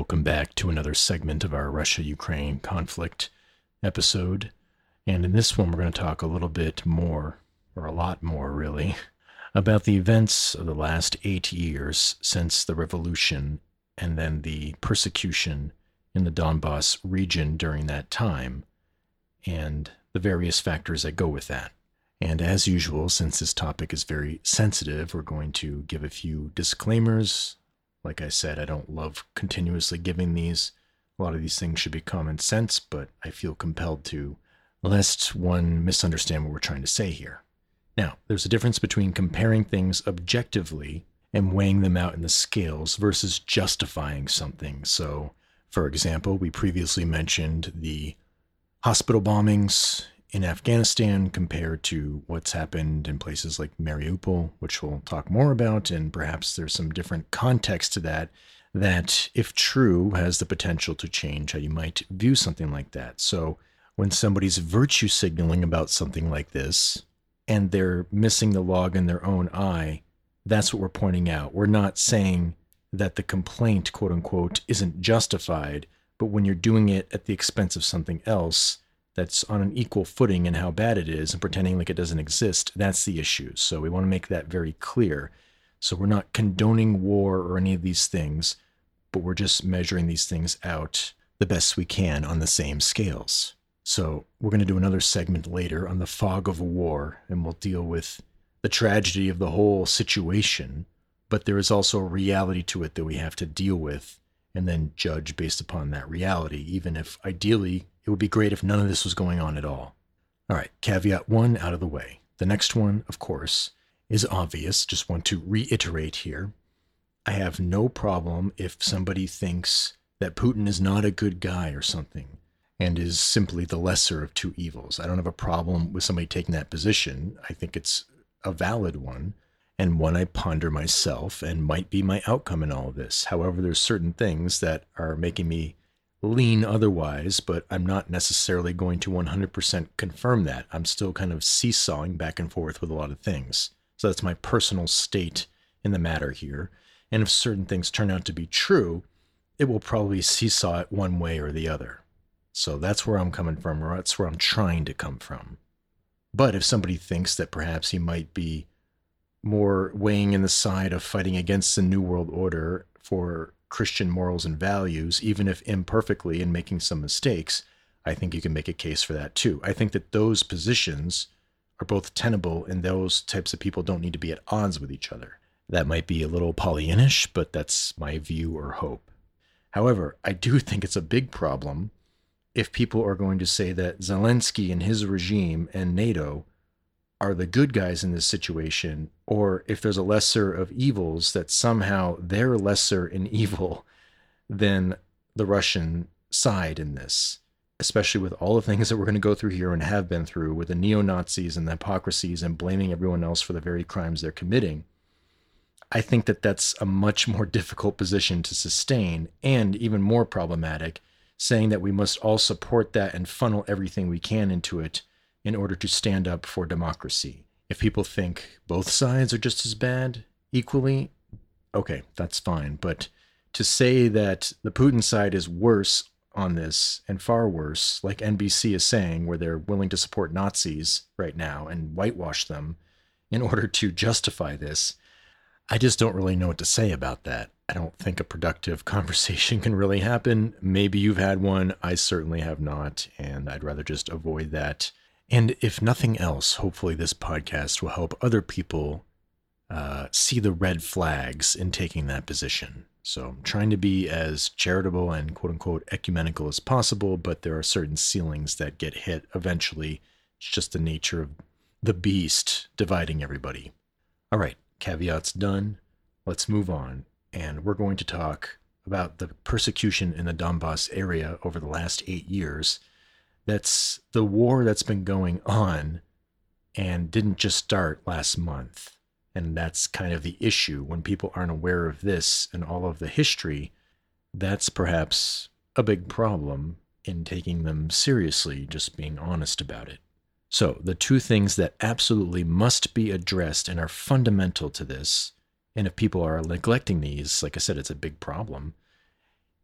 Welcome back to another segment of our Russia Ukraine conflict episode. And in this one, we're going to talk a little bit more, or a lot more really, about the events of the last eight years since the revolution and then the persecution in the Donbass region during that time, and the various factors that go with that. And as usual, since this topic is very sensitive, we're going to give a few disclaimers. Like I said, I don't love continuously giving these. A lot of these things should be common sense, but I feel compelled to, lest one misunderstand what we're trying to say here. Now, there's a difference between comparing things objectively and weighing them out in the scales versus justifying something. So, for example, we previously mentioned the hospital bombings in Afghanistan compared to what's happened in places like Mariupol, which we'll talk more about, and perhaps there's some different context to that that, if true, has the potential to change how you might view something like that. So, when somebody's virtue signaling about something like this and they're missing the log in their own eye, that's what we're pointing out. We're not saying that the complaint, quote unquote, isn't justified, but when you're doing it at the expense of something else, that's on an equal footing in how bad it is and pretending like it doesn't exist, that's the issue. So we want to make that very clear. So we're not condoning war or any of these things, but we're just measuring these things out the best we can on the same scales. So we're going to do another segment later on the fog of war, and we'll deal with the tragedy of the whole situation. But there is also a reality to it that we have to deal with and then judge based upon that reality, even if ideally it would be great if none of this was going on at all. All right, caveat one out of the way. The next one, of course, is obvious. Just want to reiterate here. I have no problem if somebody thinks that Putin is not a good guy or something and is simply the lesser of two evils. I don't have a problem with somebody taking that position. I think it's a valid one and one I ponder myself and might be my outcome in all of this. However, there's certain things that are making me lean otherwise, but I'm not necessarily going to 100% confirm that. I'm still kind of seesawing back and forth with a lot of things. So that's my personal state in the matter here. And if certain things turn out to be true, it will probably seesaw it one way or the other. So that's where I'm coming from, or that's where I'm trying to come from. But if somebody thinks that perhaps he might be more weighing in the side of fighting against the New World Order for Christian morals and values, even if imperfectly and making some mistakes, I think you can make a case for that too. I think that those positions are both tenable and those types of people don't need to be at odds with each other. That might be a little Pollyannish, but that's my view or hope. However, I do think it's a big problem if people are going to say that Zelensky and his regime and NATO are the good guys in this situation, or if there's a lesser of evils, that somehow they're lesser in evil than the Russian side in this, especially with all the things that we're going to go through here and have been through with the neo Nazis and the hypocrisies and blaming everyone else for the very crimes they're committing. I think that that's a much more difficult position to sustain and even more problematic, saying that we must all support that and funnel everything we can into it in order to stand up for democracy. If people think both sides are just as bad equally, okay, that's fine. But to say that the Putin side is worse on this and far worse, like NBC is saying, where they're willing to support Nazis right now and whitewash them in order to justify this, I just don't really know what to say about that. I don't think a productive conversation can really happen. Maybe you've had one. I certainly have not. And I'd rather just avoid that and if nothing else, hopefully this podcast will help other people uh, see the red flags in taking that position. So I'm trying to be as charitable and quote unquote ecumenical as possible, but there are certain ceilings that get hit eventually. It's just the nature of the beast dividing everybody. All right, caveats done. Let's move on. And we're going to talk about the persecution in the Donbass area over the last eight years that's the war that's been going on and didn't just start last month. And that's kind of the issue when people aren't aware of this and all of the history. That's perhaps a big problem in taking them seriously, just being honest about it. So, the two things that absolutely must be addressed and are fundamental to this, and if people are neglecting these, like I said, it's a big problem,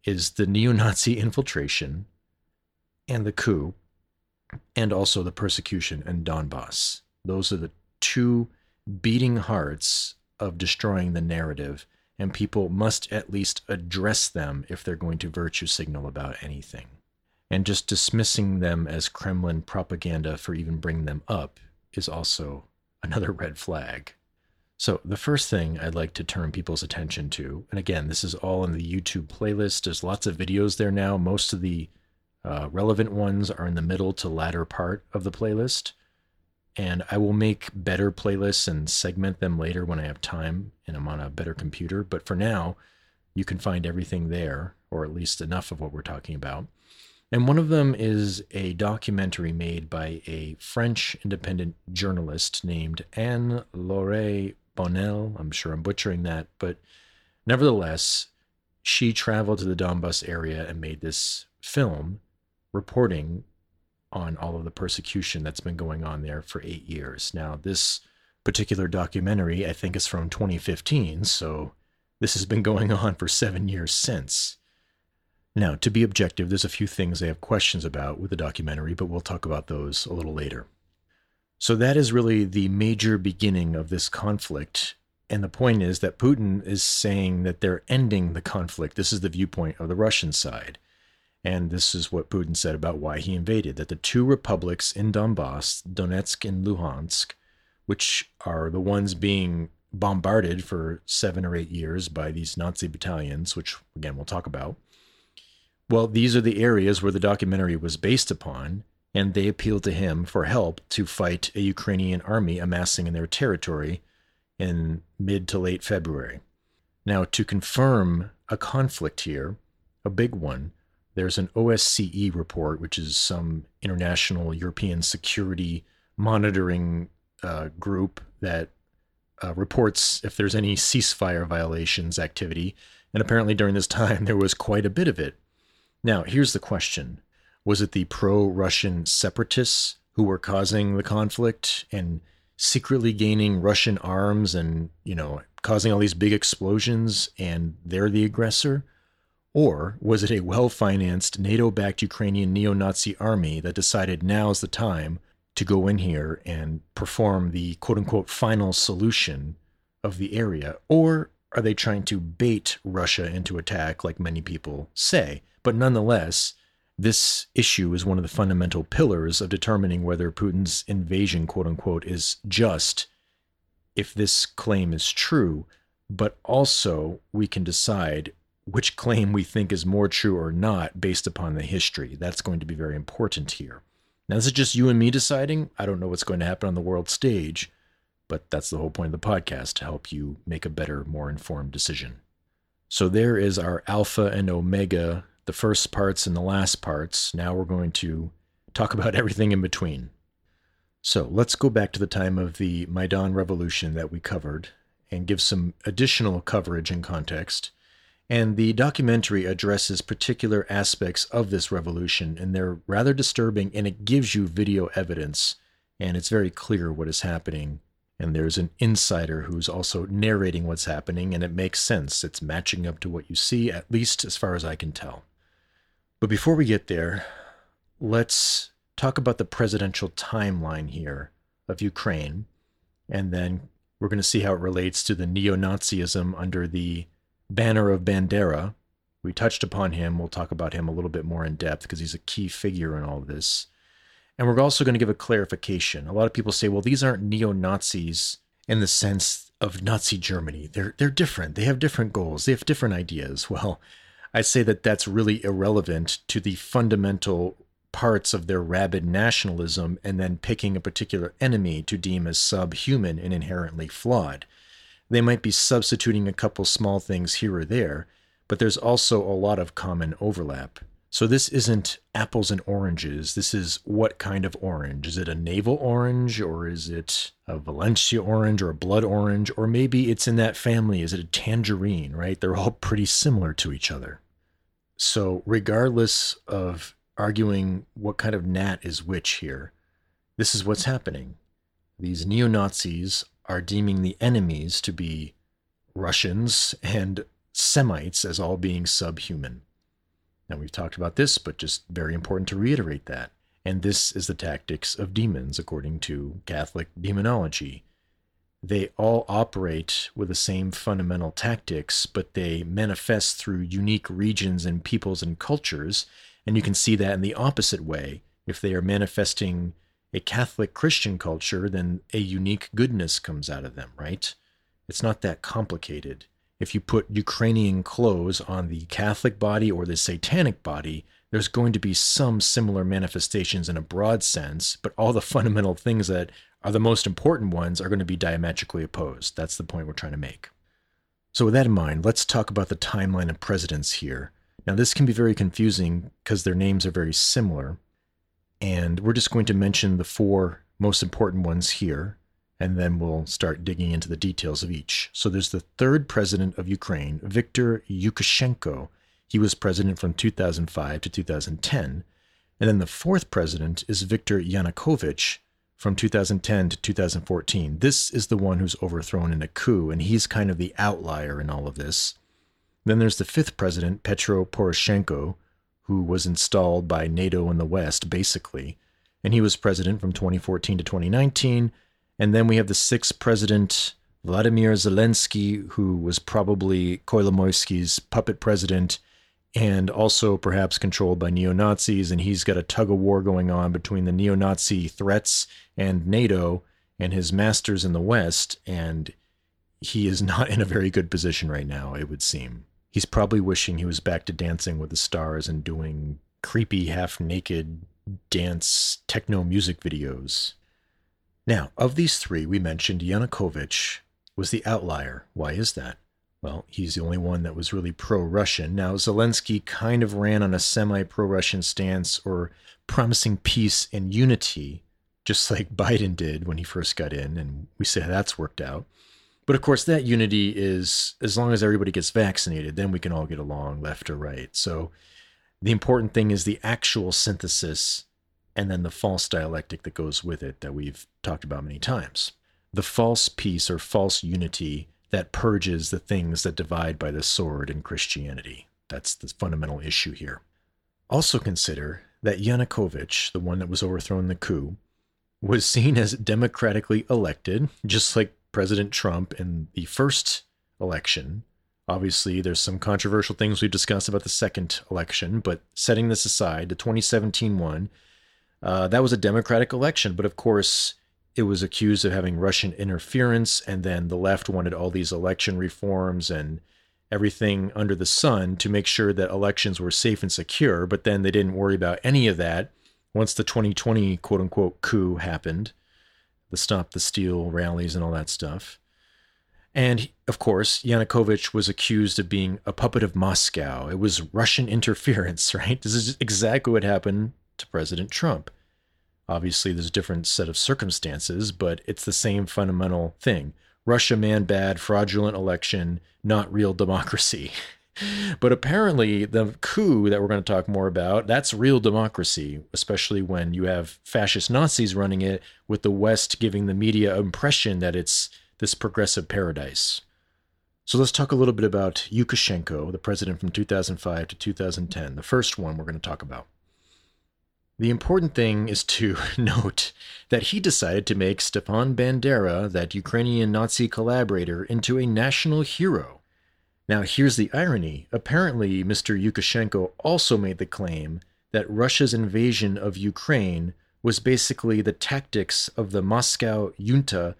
is the neo Nazi infiltration and the coup, and also the persecution in Donbass. Those are the two beating hearts of destroying the narrative, and people must at least address them if they're going to virtue signal about anything. And just dismissing them as Kremlin propaganda for even bringing them up is also another red flag. So, the first thing I'd like to turn people's attention to, and again, this is all in the YouTube playlist. There's lots of videos there now. Most of the uh, relevant ones are in the middle to latter part of the playlist. And I will make better playlists and segment them later when I have time and I'm on a better computer. But for now, you can find everything there, or at least enough of what we're talking about. And one of them is a documentary made by a French independent journalist named Anne Laure Bonnel. I'm sure I'm butchering that, but nevertheless, she traveled to the Donbas area and made this film reporting on all of the persecution that's been going on there for eight years. Now, this particular documentary, I think, is from 2015, so this has been going on for seven years since. Now, to be objective, there's a few things I have questions about with the documentary, but we'll talk about those a little later. So that is really the major beginning of this conflict. And the point is that Putin is saying that they're ending the conflict. This is the viewpoint of the Russian side. And this is what Putin said about why he invaded that the two republics in Donbass, Donetsk and Luhansk, which are the ones being bombarded for seven or eight years by these Nazi battalions, which again we'll talk about. Well, these are the areas where the documentary was based upon, and they appealed to him for help to fight a Ukrainian army amassing in their territory in mid to late February. Now, to confirm a conflict here, a big one, there's an OSCE report, which is some international European security monitoring uh, group that uh, reports if there's any ceasefire violations activity. And apparently, during this time, there was quite a bit of it. Now, here's the question was it the pro Russian separatists who were causing the conflict and secretly gaining Russian arms and, you know, causing all these big explosions and they're the aggressor? Or was it a well financed NATO backed Ukrainian neo Nazi army that decided now's the time to go in here and perform the quote unquote final solution of the area? Or are they trying to bait Russia into attack, like many people say? But nonetheless, this issue is one of the fundamental pillars of determining whether Putin's invasion, quote unquote, is just if this claim is true, but also we can decide which claim we think is more true or not based upon the history. That's going to be very important here. Now, this is just you and me deciding. I don't know what's going to happen on the world stage, but that's the whole point of the podcast to help you make a better, more informed decision. So, there is our alpha and omega the first parts and the last parts. Now we're going to talk about everything in between. So let's go back to the time of the Maidan Revolution that we covered and give some additional coverage and context. And the documentary addresses particular aspects of this revolution, and they're rather disturbing, and it gives you video evidence, and it's very clear what is happening. And there's an insider who's also narrating what's happening, and it makes sense. It's matching up to what you see, at least as far as I can tell. But before we get there, let's talk about the presidential timeline here of Ukraine. And then we're going to see how it relates to the neo Nazism under the banner of Bandera. We touched upon him. We'll talk about him a little bit more in depth because he's a key figure in all this. And we're also going to give a clarification. A lot of people say, well, these aren't neo Nazis in the sense of Nazi Germany. They're, they're different. They have different goals, they have different ideas. Well, I say that that's really irrelevant to the fundamental parts of their rabid nationalism and then picking a particular enemy to deem as subhuman and inherently flawed. They might be substituting a couple small things here or there, but there's also a lot of common overlap. So this isn't apples and oranges. This is what kind of orange? Is it a navel orange or is it a Valencia orange or a blood orange? Or maybe it's in that family. Is it a tangerine, right? They're all pretty similar to each other. So, regardless of arguing what kind of gnat is which here, this is what's happening. These neo Nazis are deeming the enemies to be Russians and Semites as all being subhuman. Now, we've talked about this, but just very important to reiterate that. And this is the tactics of demons, according to Catholic demonology. They all operate with the same fundamental tactics, but they manifest through unique regions and peoples and cultures. And you can see that in the opposite way. If they are manifesting a Catholic Christian culture, then a unique goodness comes out of them, right? It's not that complicated. If you put Ukrainian clothes on the Catholic body or the satanic body, there's going to be some similar manifestations in a broad sense, but all the fundamental things that are the most important ones are going to be diametrically opposed. That's the point we're trying to make. So, with that in mind, let's talk about the timeline of presidents here. Now, this can be very confusing because their names are very similar, and we're just going to mention the four most important ones here, and then we'll start digging into the details of each. So, there's the third president of Ukraine, Viktor Yushchenko. He was president from 2005 to 2010. And then the fourth president is Viktor Yanukovych from 2010 to 2014. This is the one who's overthrown in a coup, and he's kind of the outlier in all of this. Then there's the fifth president, Petro Poroshenko, who was installed by NATO in the West, basically, and he was president from 2014 to 2019. And then we have the sixth president, Vladimir Zelensky, who was probably Kolomoisky's puppet president and also perhaps controlled by neo Nazis. And he's got a tug of war going on between the neo Nazi threats and NATO and his masters in the West. And he is not in a very good position right now, it would seem. He's probably wishing he was back to dancing with the stars and doing creepy, half naked dance techno music videos. Now, of these three, we mentioned Yanukovych was the outlier. Why is that? Well, he's the only one that was really pro Russian. Now, Zelensky kind of ran on a semi pro Russian stance or promising peace and unity, just like Biden did when he first got in. And we say that's worked out. But of course, that unity is as long as everybody gets vaccinated, then we can all get along left or right. So the important thing is the actual synthesis and then the false dialectic that goes with it that we've talked about many times. The false peace or false unity that purges the things that divide by the sword in Christianity. That's the fundamental issue here. Also consider that Yanukovych, the one that was overthrown in the coup, was seen as democratically elected, just like President Trump in the first election. Obviously, there's some controversial things we've discussed about the second election, but setting this aside, the 2017 one, uh, that was a democratic election. But of course, it was accused of having Russian interference, and then the left wanted all these election reforms and everything under the sun to make sure that elections were safe and secure. But then they didn't worry about any of that once the 2020 quote unquote coup happened, the Stop the Steal rallies and all that stuff. And of course, Yanukovych was accused of being a puppet of Moscow. It was Russian interference, right? This is exactly what happened to President Trump. Obviously, there's a different set of circumstances, but it's the same fundamental thing. Russia man bad, fraudulent election, not real democracy. but apparently, the coup that we're going to talk more about, that's real democracy, especially when you have fascist Nazis running it with the West giving the media impression that it's this progressive paradise. So let's talk a little bit about Yushchenko, the president from 2005 to 2010, the first one we're going to talk about. The important thing is to note that he decided to make Stepan Bandera, that Ukrainian Nazi collaborator, into a national hero. Now, here's the irony. Apparently, Mr. Yushchenko also made the claim that Russia's invasion of Ukraine was basically the tactics of the Moscow junta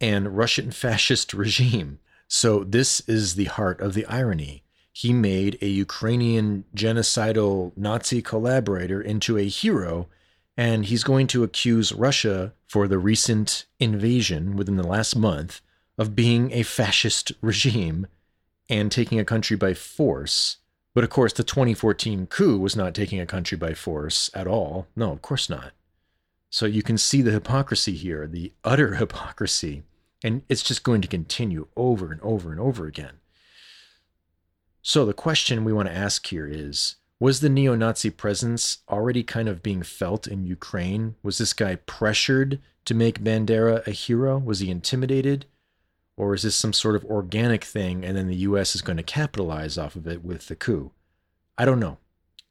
and Russian fascist regime. So, this is the heart of the irony he made a Ukrainian genocidal Nazi collaborator into a hero, and he's going to accuse Russia for the recent invasion within the last month of being a fascist regime and taking a country by force. But of course, the 2014 coup was not taking a country by force at all. No, of course not. So you can see the hypocrisy here, the utter hypocrisy. And it's just going to continue over and over and over again. So the question we want to ask here is was the neo Nazi presence already kind of being felt in Ukraine? Was this guy pressured to make Bandera a hero? Was he intimidated? Or is this some sort of organic thing and then the US is going to capitalize off of it with the coup? I don't know.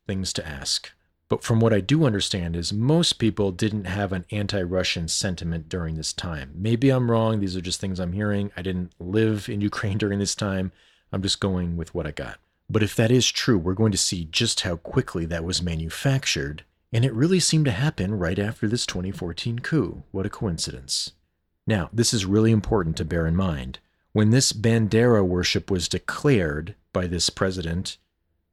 things to ask. But from what I do understand is most people didn't have an anti-Russian sentiment during this time. Maybe I'm wrong. These are just things I'm hearing. I didn't live in Ukraine during this time. I'm just going with what I got. But if that is true, we're going to see just how quickly that was manufactured. And it really seemed to happen right after this 2014 coup. What a coincidence. Now, this is really important to bear in mind. When this Bandera worship was declared by this president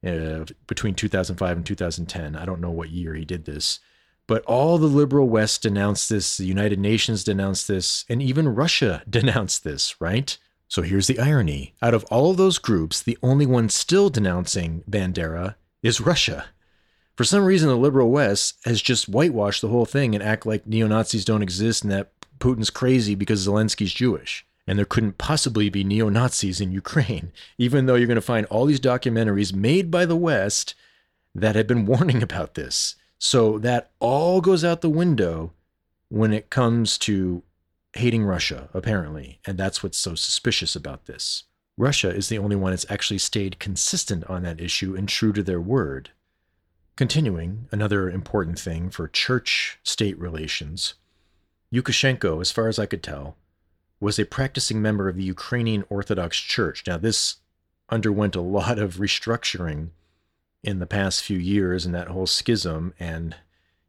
uh, between 2005 and 2010, I don't know what year he did this, but all the liberal West denounced this, the United Nations denounced this, and even Russia denounced this, right? So here's the irony. Out of all of those groups, the only one still denouncing Bandera is Russia. For some reason, the liberal West has just whitewashed the whole thing and act like neo Nazis don't exist and that Putin's crazy because Zelensky's Jewish. And there couldn't possibly be neo Nazis in Ukraine, even though you're going to find all these documentaries made by the West that have been warning about this. So that all goes out the window when it comes to hating Russia, apparently, and that's what's so suspicious about this. Russia is the only one that's actually stayed consistent on that issue and true to their word. Continuing, another important thing for church state relations Lukashenko, as far as I could tell, was a practicing member of the Ukrainian Orthodox Church. Now, this underwent a lot of restructuring in the past few years in that whole schism, and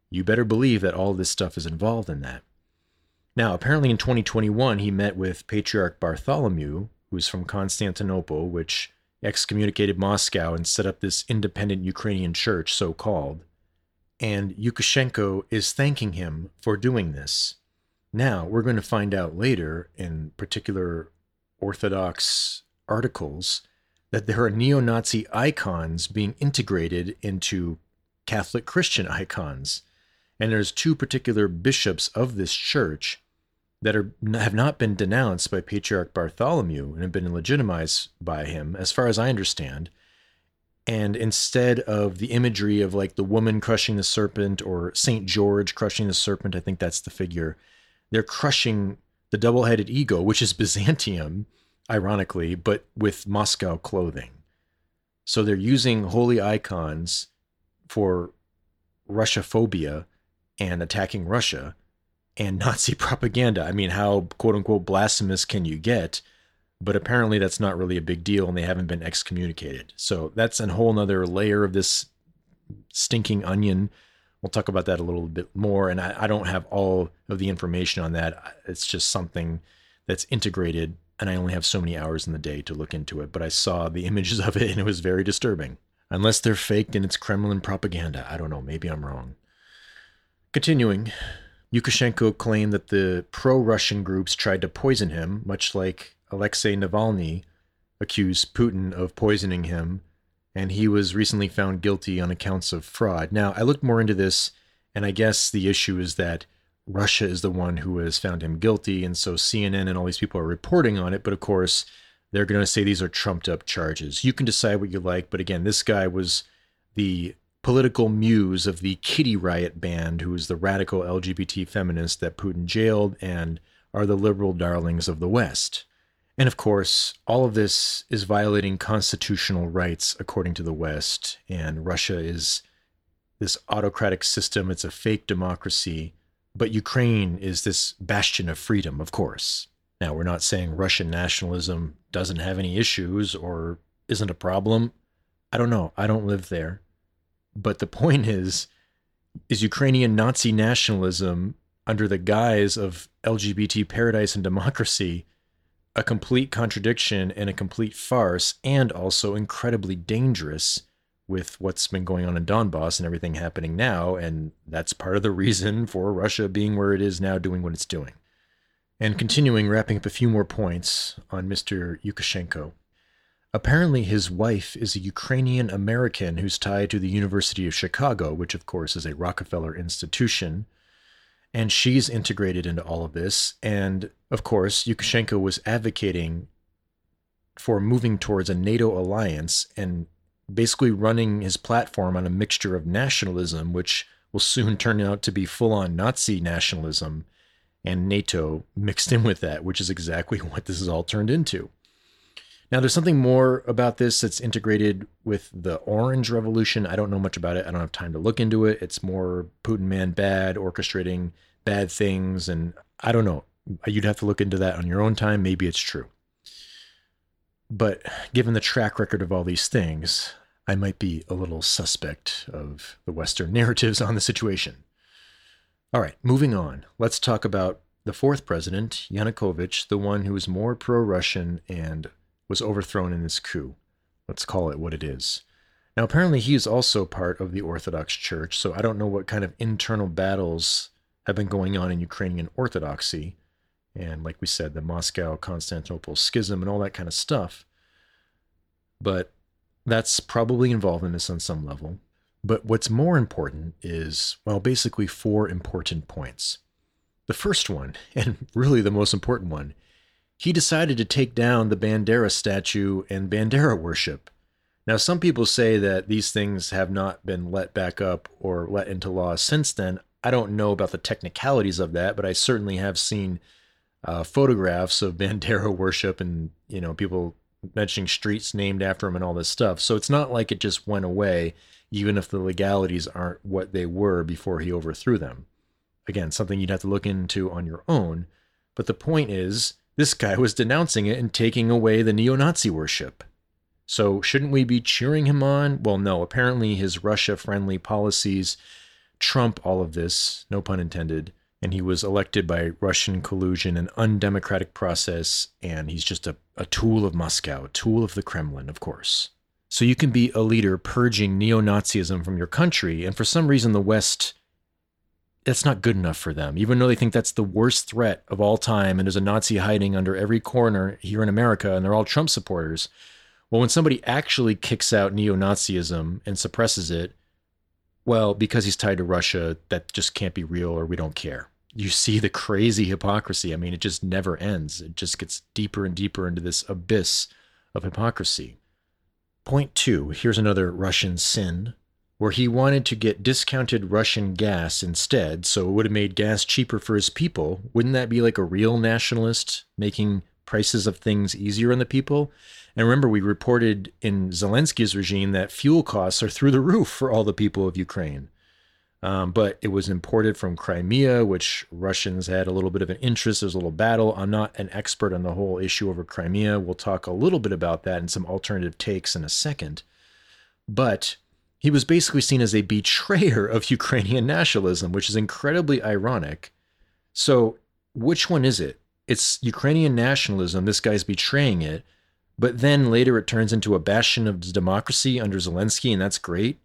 you better believe that all this stuff is involved in that. Now, apparently in 2021, he met with Patriarch Bartholomew, who's from Constantinople, which excommunicated Moscow and set up this independent Ukrainian church, so called. And Lukashenko is thanking him for doing this. Now, we're going to find out later in particular Orthodox articles that there are neo Nazi icons being integrated into Catholic Christian icons. And there's two particular bishops of this church that are have not been denounced by Patriarch Bartholomew and have been legitimized by him, as far as I understand. And instead of the imagery of like the woman crushing the serpent or Saint George crushing the serpent, I think that's the figure, they're crushing the double headed eagle, which is Byzantium, ironically, but with Moscow clothing. So they're using holy icons for Russia phobia and attacking Russia and Nazi propaganda. I mean, how quote unquote blasphemous can you get? But apparently that's not really a big deal and they haven't been excommunicated. So that's a whole nother layer of this stinking onion. We'll talk about that a little bit more. And I, I don't have all of the information on that. It's just something that's integrated and I only have so many hours in the day to look into it. But I saw the images of it and it was very disturbing. Unless they're faked and it's Kremlin propaganda. I don't know. Maybe I'm wrong. Continuing, Lukashenko claimed that the pro Russian groups tried to poison him, much like Alexei Navalny accused Putin of poisoning him, and he was recently found guilty on accounts of fraud. Now, I looked more into this, and I guess the issue is that Russia is the one who has found him guilty, and so CNN and all these people are reporting on it, but of course, they're going to say these are trumped up charges. You can decide what you like, but again, this guy was the political muse of the Kitty Riot band, who is the radical LGBT feminist that Putin jailed and are the liberal darlings of the West. And of course, all of this is violating constitutional rights according to the West, and Russia is this autocratic system, it's a fake democracy, but Ukraine is this bastion of freedom, of course. Now, we're not saying Russian nationalism doesn't have any issues or isn't a problem. I don't know. I don't live there. But the point is, is Ukrainian Nazi nationalism under the guise of LGBT paradise and democracy a complete contradiction and a complete farce, and also incredibly dangerous with what's been going on in Donbass and everything happening now. And that's part of the reason for Russia being where it is now, doing what it's doing. And continuing, wrapping up a few more points on Mr. Lukashenko. Apparently, his wife is a Ukrainian American who's tied to the University of Chicago, which, of course, is a Rockefeller institution. And she's integrated into all of this. And of course, Lukashenko was advocating for moving towards a NATO alliance and basically running his platform on a mixture of nationalism, which will soon turn out to be full on Nazi nationalism, and NATO mixed in with that, which is exactly what this has all turned into. Now, there's something more about this that's integrated with the Orange Revolution. I don't know much about it. I don't have time to look into it. It's more Putin man bad, orchestrating bad things. And I don't know. You'd have to look into that on your own time. Maybe it's true. But given the track record of all these things, I might be a little suspect of the Western narratives on the situation. All right, moving on. Let's talk about the fourth president, Yanukovych, the one who was more pro Russian and was overthrown in this coup. Let's call it what it is. Now, apparently, he is also part of the Orthodox Church, so I don't know what kind of internal battles have been going on in Ukrainian Orthodoxy. And like we said, the Moscow Constantinople schism and all that kind of stuff. But that's probably involved in this on some level. But what's more important is, well, basically four important points. The first one, and really the most important one, he decided to take down the Bandera statue and Bandera worship. Now, some people say that these things have not been let back up or let into law since then. I don't know about the technicalities of that, but I certainly have seen uh, photographs of Bandera worship and, you know, people mentioning streets named after him and all this stuff. So it's not like it just went away, even if the legalities aren't what they were before he overthrew them. Again, something you'd have to look into on your own. But the point is, this guy was denouncing it and taking away the neo Nazi worship. So, shouldn't we be cheering him on? Well, no. Apparently, his Russia friendly policies trump all of this, no pun intended. And he was elected by Russian collusion, an undemocratic process, and he's just a, a tool of Moscow, a tool of the Kremlin, of course. So, you can be a leader purging neo Nazism from your country, and for some reason, the West that's not good enough for them, even though they think that's the worst threat of all time. And there's a Nazi hiding under every corner here in America, and they're all Trump supporters. Well, when somebody actually kicks out neo Nazism and suppresses it, well, because he's tied to Russia, that just can't be real or we don't care. You see the crazy hypocrisy. I mean, it just never ends. It just gets deeper and deeper into this abyss of hypocrisy. Point two here's another Russian sin where he wanted to get discounted Russian gas instead, so it would have made gas cheaper for his people. Wouldn't that be like a real nationalist making prices of things easier on the people? And remember, we reported in Zelensky's regime that fuel costs are through the roof for all the people of Ukraine. Um, but it was imported from Crimea, which Russians had a little bit of an interest. There's a little battle. I'm not an expert on the whole issue over Crimea. We'll talk a little bit about that and some alternative takes in a second. But he was basically seen as a betrayer of Ukrainian nationalism, which is incredibly ironic. So, which one is it? It's Ukrainian nationalism, this guy's betraying it, but then later it turns into a bastion of democracy under Zelensky, and that's great.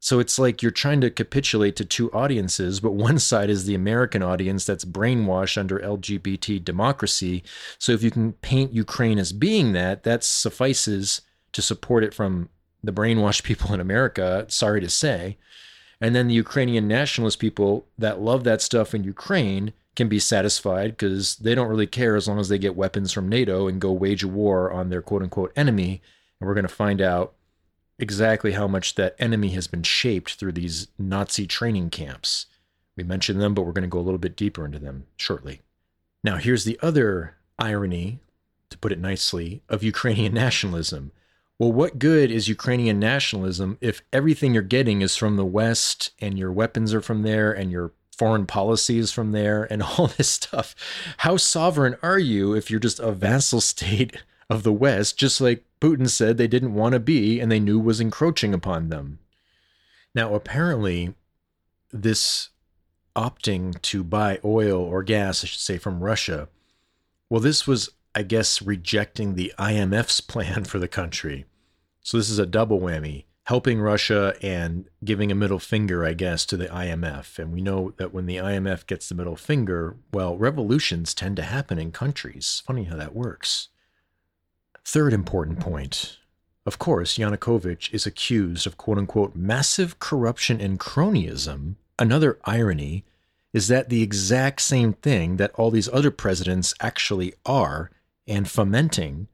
So it's like you're trying to capitulate to two audiences, but one side is the American audience that's brainwashed under LGBT democracy. So if you can paint Ukraine as being that, that suffices to support it from the brainwashed people in America, sorry to say. And then the Ukrainian nationalist people that love that stuff in Ukraine can be satisfied because they don't really care as long as they get weapons from NATO and go wage a war on their quote unquote enemy. And we're going to find out exactly how much that enemy has been shaped through these Nazi training camps. We mentioned them, but we're going to go a little bit deeper into them shortly. Now, here's the other irony, to put it nicely, of Ukrainian nationalism. Well, what good is Ukrainian nationalism if everything you're getting is from the West and your weapons are from there and your foreign policy is from there and all this stuff? How sovereign are you if you're just a vassal state of the West, just like Putin said they didn't want to be and they knew was encroaching upon them? Now, apparently, this opting to buy oil or gas, I should say, from Russia, well, this was I guess, rejecting the IMF's plan for the country. So this is a double whammy, helping Russia and giving a middle finger, I guess, to the IMF. And we know that when the IMF gets the middle finger, well, revolutions tend to happen in countries. Funny how that works. Third important point. Of course, Yanukovych is accused of quote unquote massive corruption and cronyism. Another irony is that the exact same thing that all these other presidents actually are and fomenting.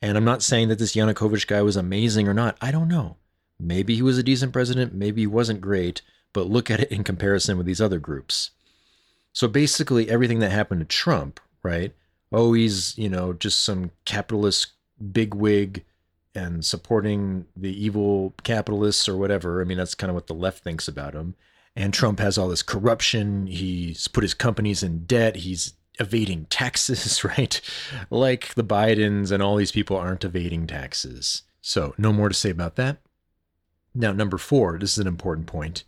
And I'm not saying that this Yanukovych guy was amazing or not. I don't know. Maybe he was a decent president, maybe he wasn't great, but look at it in comparison with these other groups. So basically, everything that happened to Trump, right? Oh, he's, you know, just some capitalist bigwig and supporting the evil capitalists or whatever. I mean, that's kind of what the left thinks about him. And Trump has all this corruption. He's put his companies in debt. He's evading taxes, right? Like the Bidens and all these people aren't evading taxes. So, no more to say about that. Now, number four, this is an important point.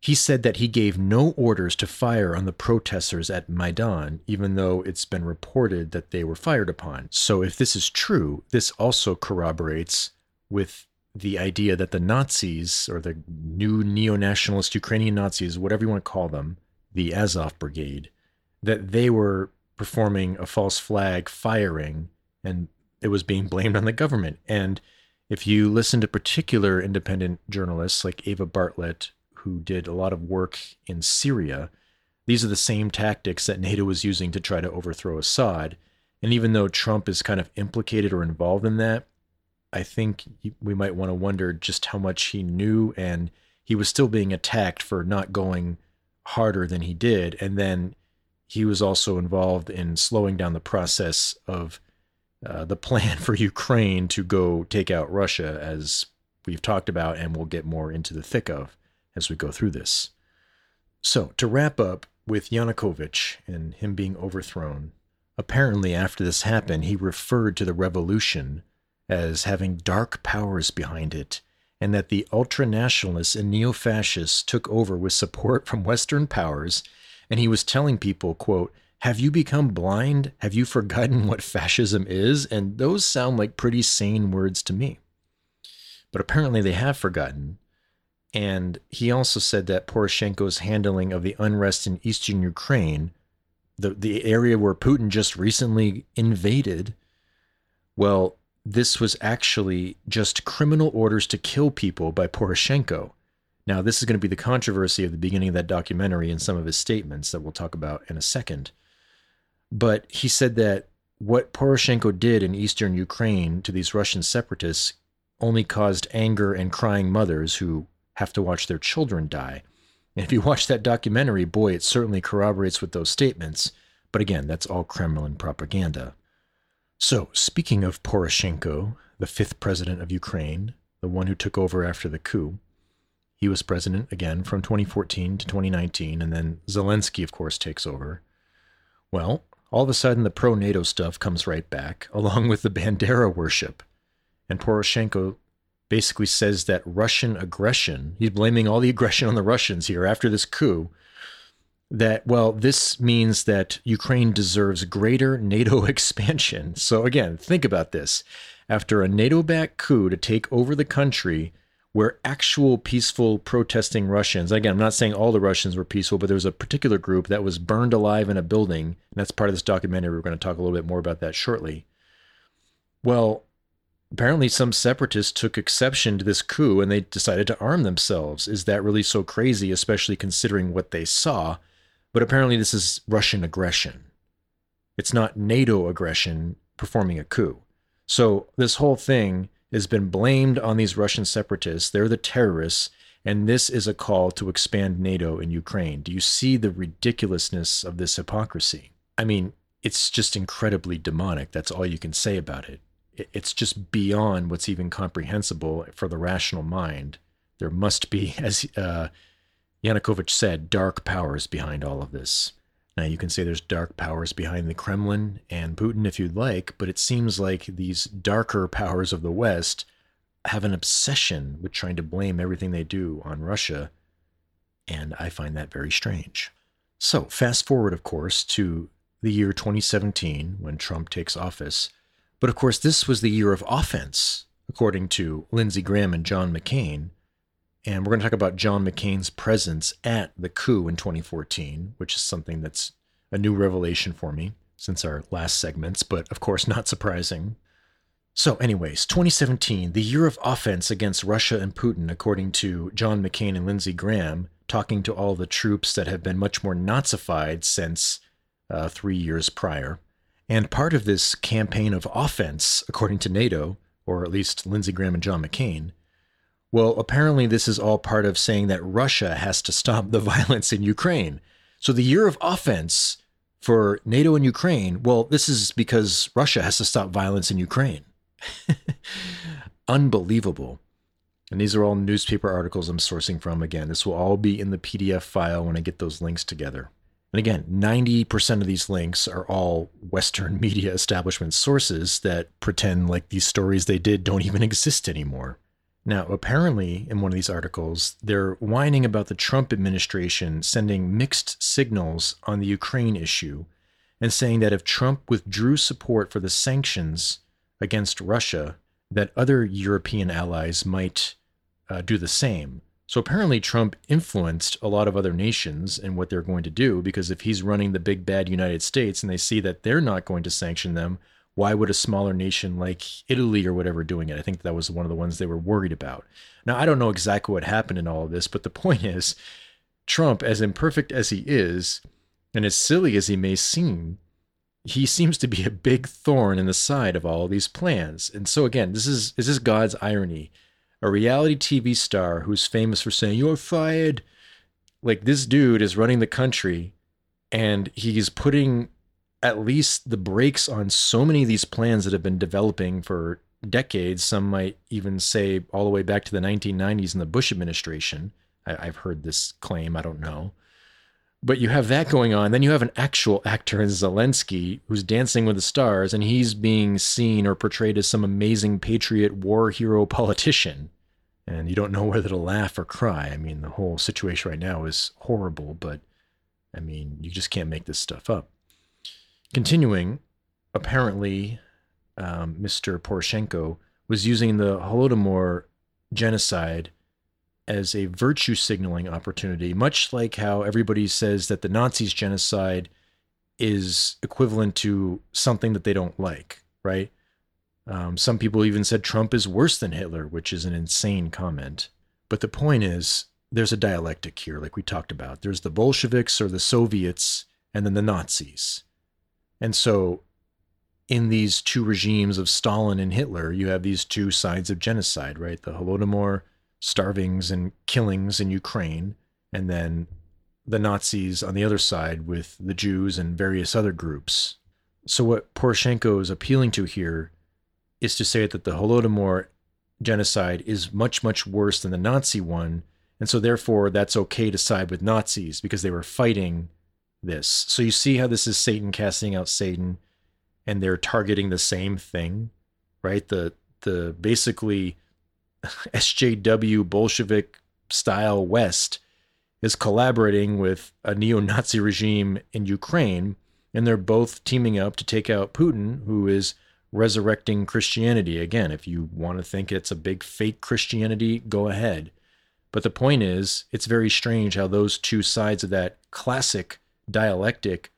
He said that he gave no orders to fire on the protesters at Maidan, even though it's been reported that they were fired upon. So, if this is true, this also corroborates with the idea that the Nazis, or the new neo nationalist Ukrainian Nazis, whatever you want to call them, the Azov Brigade, that they were performing a false flag firing and it was being blamed on the government. And if you listen to particular independent journalists like Eva Bartlett, who did a lot of work in Syria, these are the same tactics that NATO was using to try to overthrow Assad. And even though Trump is kind of implicated or involved in that, I think we might want to wonder just how much he knew. And he was still being attacked for not going harder than he did. And then he was also involved in slowing down the process of uh, the plan for Ukraine to go take out Russia, as we've talked about, and we'll get more into the thick of as we go through this. So, to wrap up with Yanukovych and him being overthrown, apparently after this happened, he referred to the revolution as having dark powers behind it, and that the ultra nationalists and neo fascists took over with support from Western powers. And he was telling people, quote, have you become blind? Have you forgotten what fascism is? And those sound like pretty sane words to me. But apparently they have forgotten and he also said that Poroshenko's handling of the unrest in eastern Ukraine, the, the area where Putin just recently invaded, well, this was actually just criminal orders to kill people by Poroshenko. Now, this is going to be the controversy of the beginning of that documentary and some of his statements that we'll talk about in a second. But he said that what Poroshenko did in eastern Ukraine to these Russian separatists only caused anger and crying mothers who have to watch their children die. And if you watch that documentary, boy, it certainly corroborates with those statements. But again, that's all Kremlin propaganda. So, speaking of Poroshenko, the fifth president of Ukraine, the one who took over after the coup, he was president again from 2014 to 2019, and then Zelensky, of course, takes over. Well, all of a sudden, the pro NATO stuff comes right back, along with the Bandera worship. And Poroshenko basically says that Russian aggression, he's blaming all the aggression on the Russians here after this coup, that, well, this means that Ukraine deserves greater NATO expansion. So, again, think about this. After a NATO backed coup to take over the country, where actual peaceful protesting Russians, again, I'm not saying all the Russians were peaceful, but there was a particular group that was burned alive in a building. And that's part of this documentary. We're going to talk a little bit more about that shortly. Well, apparently some separatists took exception to this coup and they decided to arm themselves. Is that really so crazy, especially considering what they saw? But apparently, this is Russian aggression. It's not NATO aggression performing a coup. So, this whole thing has been blamed on these Russian separatists. They're the terrorists. And this is a call to expand NATO in Ukraine. Do you see the ridiculousness of this hypocrisy? I mean, it's just incredibly demonic. That's all you can say about it it's just beyond what's even comprehensible for the rational mind. There must be, as uh, Yanukovych said, dark powers behind all of this. Now, you can say there's dark powers behind the Kremlin and Putin if you'd like, but it seems like these darker powers of the West have an obsession with trying to blame everything they do on Russia, and I find that very strange. So, fast forward, of course, to the year 2017 when Trump takes office. But of course, this was the year of offense, according to Lindsey Graham and John McCain. And we're going to talk about John McCain's presence at the coup in 2014, which is something that's a new revelation for me since our last segments, but of course, not surprising. So, anyways, 2017, the year of offense against Russia and Putin, according to John McCain and Lindsey Graham, talking to all the troops that have been much more Nazified since uh, three years prior. And part of this campaign of offense, according to NATO, or at least Lindsey Graham and John McCain, well, apparently this is all part of saying that Russia has to stop the violence in Ukraine. So the year of offense for NATO and Ukraine, well, this is because Russia has to stop violence in Ukraine. Unbelievable. And these are all newspaper articles I'm sourcing from. Again, this will all be in the PDF file when I get those links together. And again, 90% of these links are all Western media establishment sources that pretend like these stories they did don't even exist anymore. Now, apparently, in one of these articles, they're whining about the Trump administration sending mixed signals on the Ukraine issue and saying that if Trump withdrew support for the sanctions against Russia, that other European allies might uh, do the same. So apparently, Trump influenced a lot of other nations in what they're going to do because if he's running the big bad United States and they see that they're not going to sanction them, why would a smaller nation like Italy or whatever doing it? I think that was one of the ones they were worried about. Now, I don't know exactly what happened in all of this, but the point is Trump, as imperfect as he is, and as silly as he may seem, he seems to be a big thorn in the side of all of these plans. And so again, this is this is God's irony. A reality TV star who's famous for saying, You're fired. Like this dude is running the country and he's putting at least the brakes on so many of these plans that have been developing for decades. Some might even say all the way back to the 1990s in the Bush administration. I, have heard this claim. I don't know. But you have that going on. Then you have an actual actor in Zelensky who's dancing with the stars, and he's being seen or portrayed as some amazing patriot war hero politician. And you don't know whether to laugh or cry. I mean, the whole situation right now is horrible, but I mean, you just can't make this stuff up. Continuing, apparently, um, Mr. Poroshenko was using the Holodomor genocide as a virtue signaling opportunity, much like how everybody says that the Nazis' genocide is equivalent to something that they don't like, right? Um, some people even said Trump is worse than Hitler, which is an insane comment. But the point is, there's a dialectic here, like we talked about. There's the Bolsheviks or the Soviets, and then the Nazis. And so, in these two regimes of Stalin and Hitler, you have these two sides of genocide, right? The Holodomor starvings and killings in Ukraine, and then the Nazis on the other side with the Jews and various other groups. So, what Poroshenko is appealing to here is to say that the Holodomor genocide is much, much worse than the Nazi one. And so, therefore, that's okay to side with Nazis because they were fighting this. So, you see how this is Satan casting out Satan and they're targeting the same thing, right? The, the basically SJW Bolshevik style West is collaborating with a neo Nazi regime in Ukraine, and they're both teaming up to take out Putin, who is resurrecting Christianity. Again, if you want to think it's a big fake Christianity, go ahead. But the point is, it's very strange how those two sides of that classic dialectic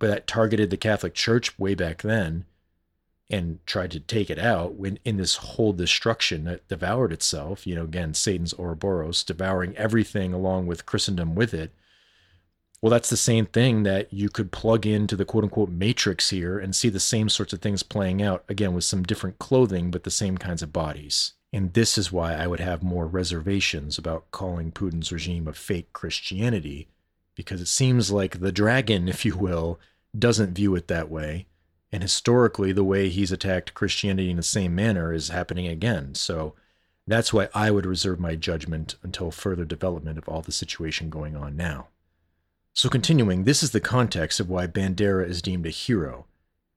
but that targeted the Catholic Church way back then and tried to take it out when in this whole destruction that devoured itself you know again satan's ouroboros devouring everything along with christendom with it. Well that's the same thing that you could plug into the quote unquote matrix here and see the same sorts of things playing out again with some different clothing but the same kinds of bodies. And this is why i would have more reservations about calling putin's regime a fake christianity because it seems like the dragon if you will doesn't view it that way and historically, the way he's attacked Christianity in the same manner is happening again. So that's why I would reserve my judgment until further development of all the situation going on now. So, continuing, this is the context of why Bandera is deemed a hero.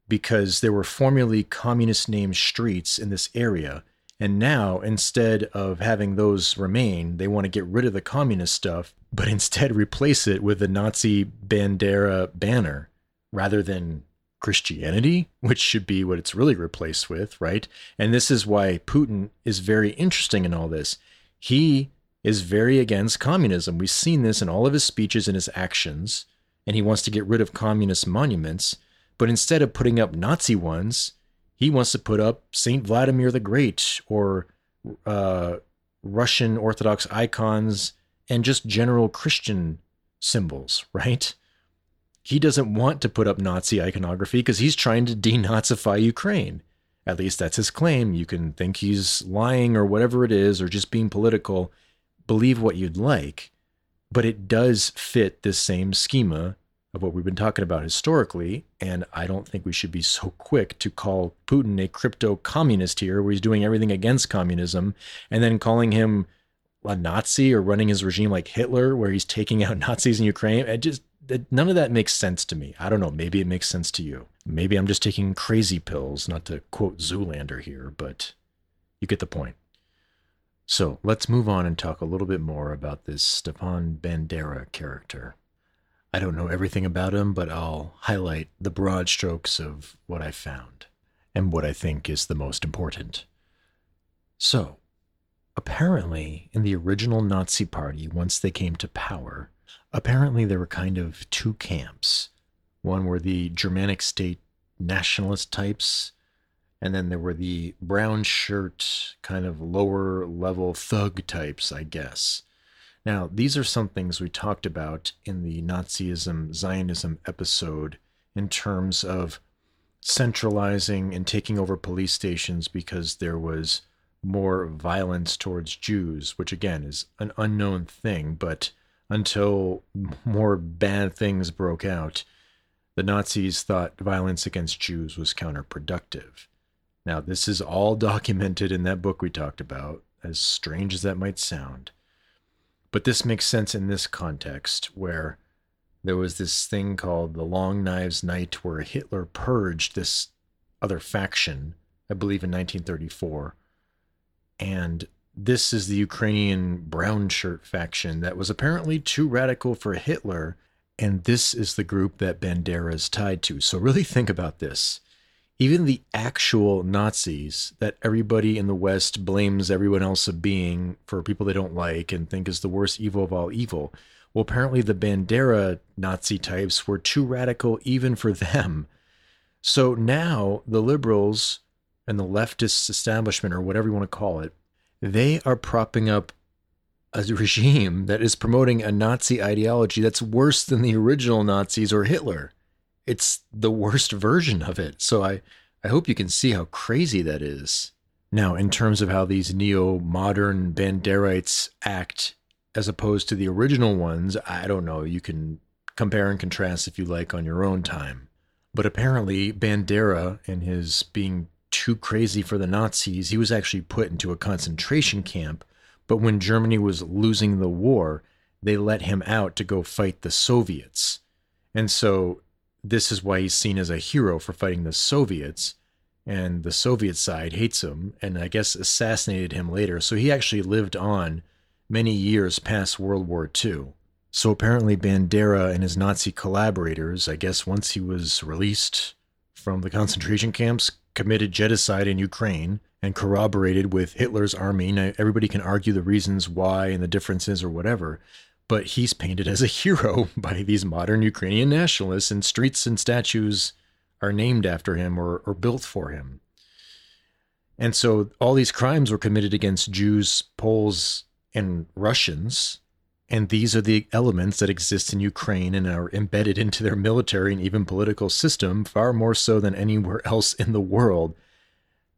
Because there were formerly communist named streets in this area, and now instead of having those remain, they want to get rid of the communist stuff, but instead replace it with the Nazi Bandera banner rather than Christianity, which should be what it's really replaced with, right? And this is why Putin is very interesting in all this. He is very against communism. We've seen this in all of his speeches and his actions, and he wants to get rid of communist monuments. But instead of putting up Nazi ones, he wants to put up Saint Vladimir the Great or uh, Russian Orthodox icons and just general Christian symbols, right? he doesn't want to put up Nazi iconography because he's trying to denazify Ukraine. At least that's his claim. You can think he's lying or whatever it is, or just being political. Believe what you'd like, but it does fit this same schema of what we've been talking about historically. And I don't think we should be so quick to call Putin a crypto communist here, where he's doing everything against communism, and then calling him a Nazi or running his regime like Hitler, where he's taking out Nazis in Ukraine. It just none of that makes sense to me. I don't know. Maybe it makes sense to you. Maybe I'm just taking crazy pills, not to quote Zoolander here, but you get the point. So let's move on and talk a little bit more about this Stepan Bandera character. I don't know everything about him, but I'll highlight the broad strokes of what I found and what I think is the most important. So, apparently, in the original Nazi Party, once they came to power, apparently there were kind of two camps. One were the Germanic state nationalist types, and then there were the brown shirt, kind of lower level thug types, I guess. Now, these are some things we talked about in the Nazism Zionism episode in terms of centralizing and taking over police stations because there was more violence towards Jews, which again is an unknown thing, but until more bad things broke out, the Nazis thought violence against Jews was counterproductive. Now, this is all documented in that book we talked about, as strange as that might sound. But this makes sense in this context where there was this thing called the Long Knives Night where Hitler purged this other faction, I believe in 1934. And this is the Ukrainian brown shirt faction that was apparently too radical for Hitler. And this is the group that Bandera is tied to. So really think about this even the actual Nazis that everybody in the West blames everyone else of being for people they don't like and think is the worst evil of all evil. Well, apparently the Bandera Nazi types were too radical even for them. So now the liberals and the leftist establishment, or whatever you want to call it, they are propping up a regime that is promoting a Nazi ideology that's worse than the original Nazis or Hitler it's the worst version of it. So I, I hope you can see how crazy that is. Now, in terms of how these neo modern Banderites act as opposed to the original ones, I don't know. You can compare and contrast if you like on your own time. But apparently, Bandera and his being too crazy for the Nazis, he was actually put into a concentration camp. But when Germany was losing the war, they let him out to go fight the Soviets. And so this is why he's seen as a hero for fighting the Soviets. And the Soviet side hates him and I guess assassinated him later. So he actually lived on many years past World War II. So apparently, Bandera and his Nazi collaborators, I guess once he was released from the concentration camps, committed genocide in Ukraine and corroborated with Hitler's army. Now, everybody can argue the reasons why and the differences or whatever, but he's painted as a hero by these modern Ukrainian nationalists, and streets and statues are named after him or, or built for him. And so all these crimes were committed against Jews, Poles, and Russians. And these are the elements that exist in Ukraine and are embedded into their military and even political system far more so than anywhere else in the world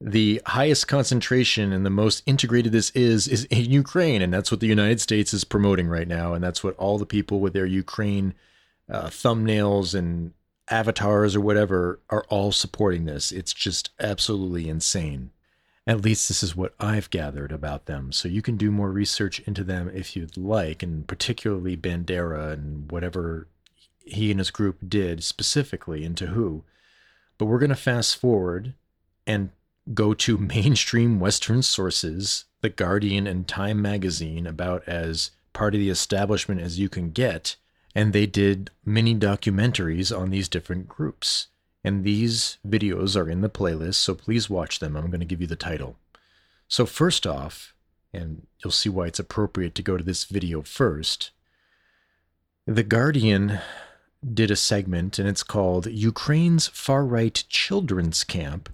the highest concentration and the most integrated this is is in Ukraine, and that's what the United States is promoting right now, and that's what all the people with their Ukraine uh, thumbnails and avatars or whatever are all supporting this. It's just absolutely insane. At least this is what I've gathered about them. So you can do more research into them if you'd like, and particularly Bandera and whatever he and his group did specifically into who. But we're going to fast forward and go to mainstream Western sources, The Guardian and Time magazine, about as part of the establishment as you can get, and they did mini documentaries on these different groups. And these videos are in the playlist, so please watch them. I'm going to give you the title. So, first off, and you'll see why it's appropriate to go to this video first, The Guardian did a segment, and it's called Ukraine's Far Right Children's Camp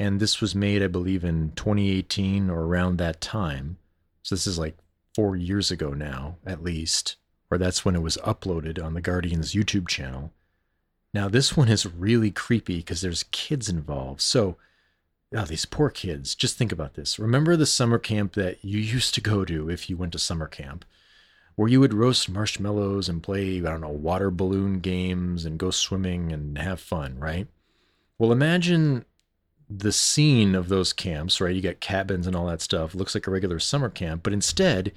and this was made, I believe, in 2018 or around that time. So this is like four years ago now, at least, or that's when it was uploaded on the Guardian's YouTube channel. Now, this one is really creepy because there's kids involved. So, oh, these poor kids. Just think about this. Remember the summer camp that you used to go to if you went to summer camp? where you would roast marshmallows and play, I don't know, water balloon games and go swimming and have fun, right? Well, imagine the scene of those camps, right? You got cabins and all that stuff. looks like a regular summer camp, but instead,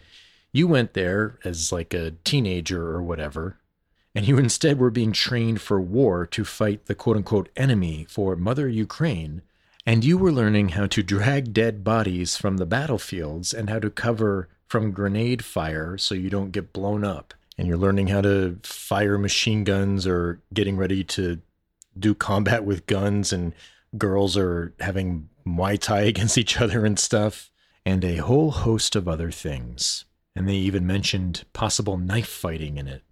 you went there as like a teenager or whatever, and you instead were being trained for war to fight the quote unquote enemy for Mother Ukraine. And you were learning how to drag dead bodies from the battlefields and how to cover from grenade fire so you don't get blown up. And you're learning how to fire machine guns or getting ready to do combat with guns, and girls are having Muay Thai against each other and stuff, and a whole host of other things. And they even mentioned possible knife fighting in it.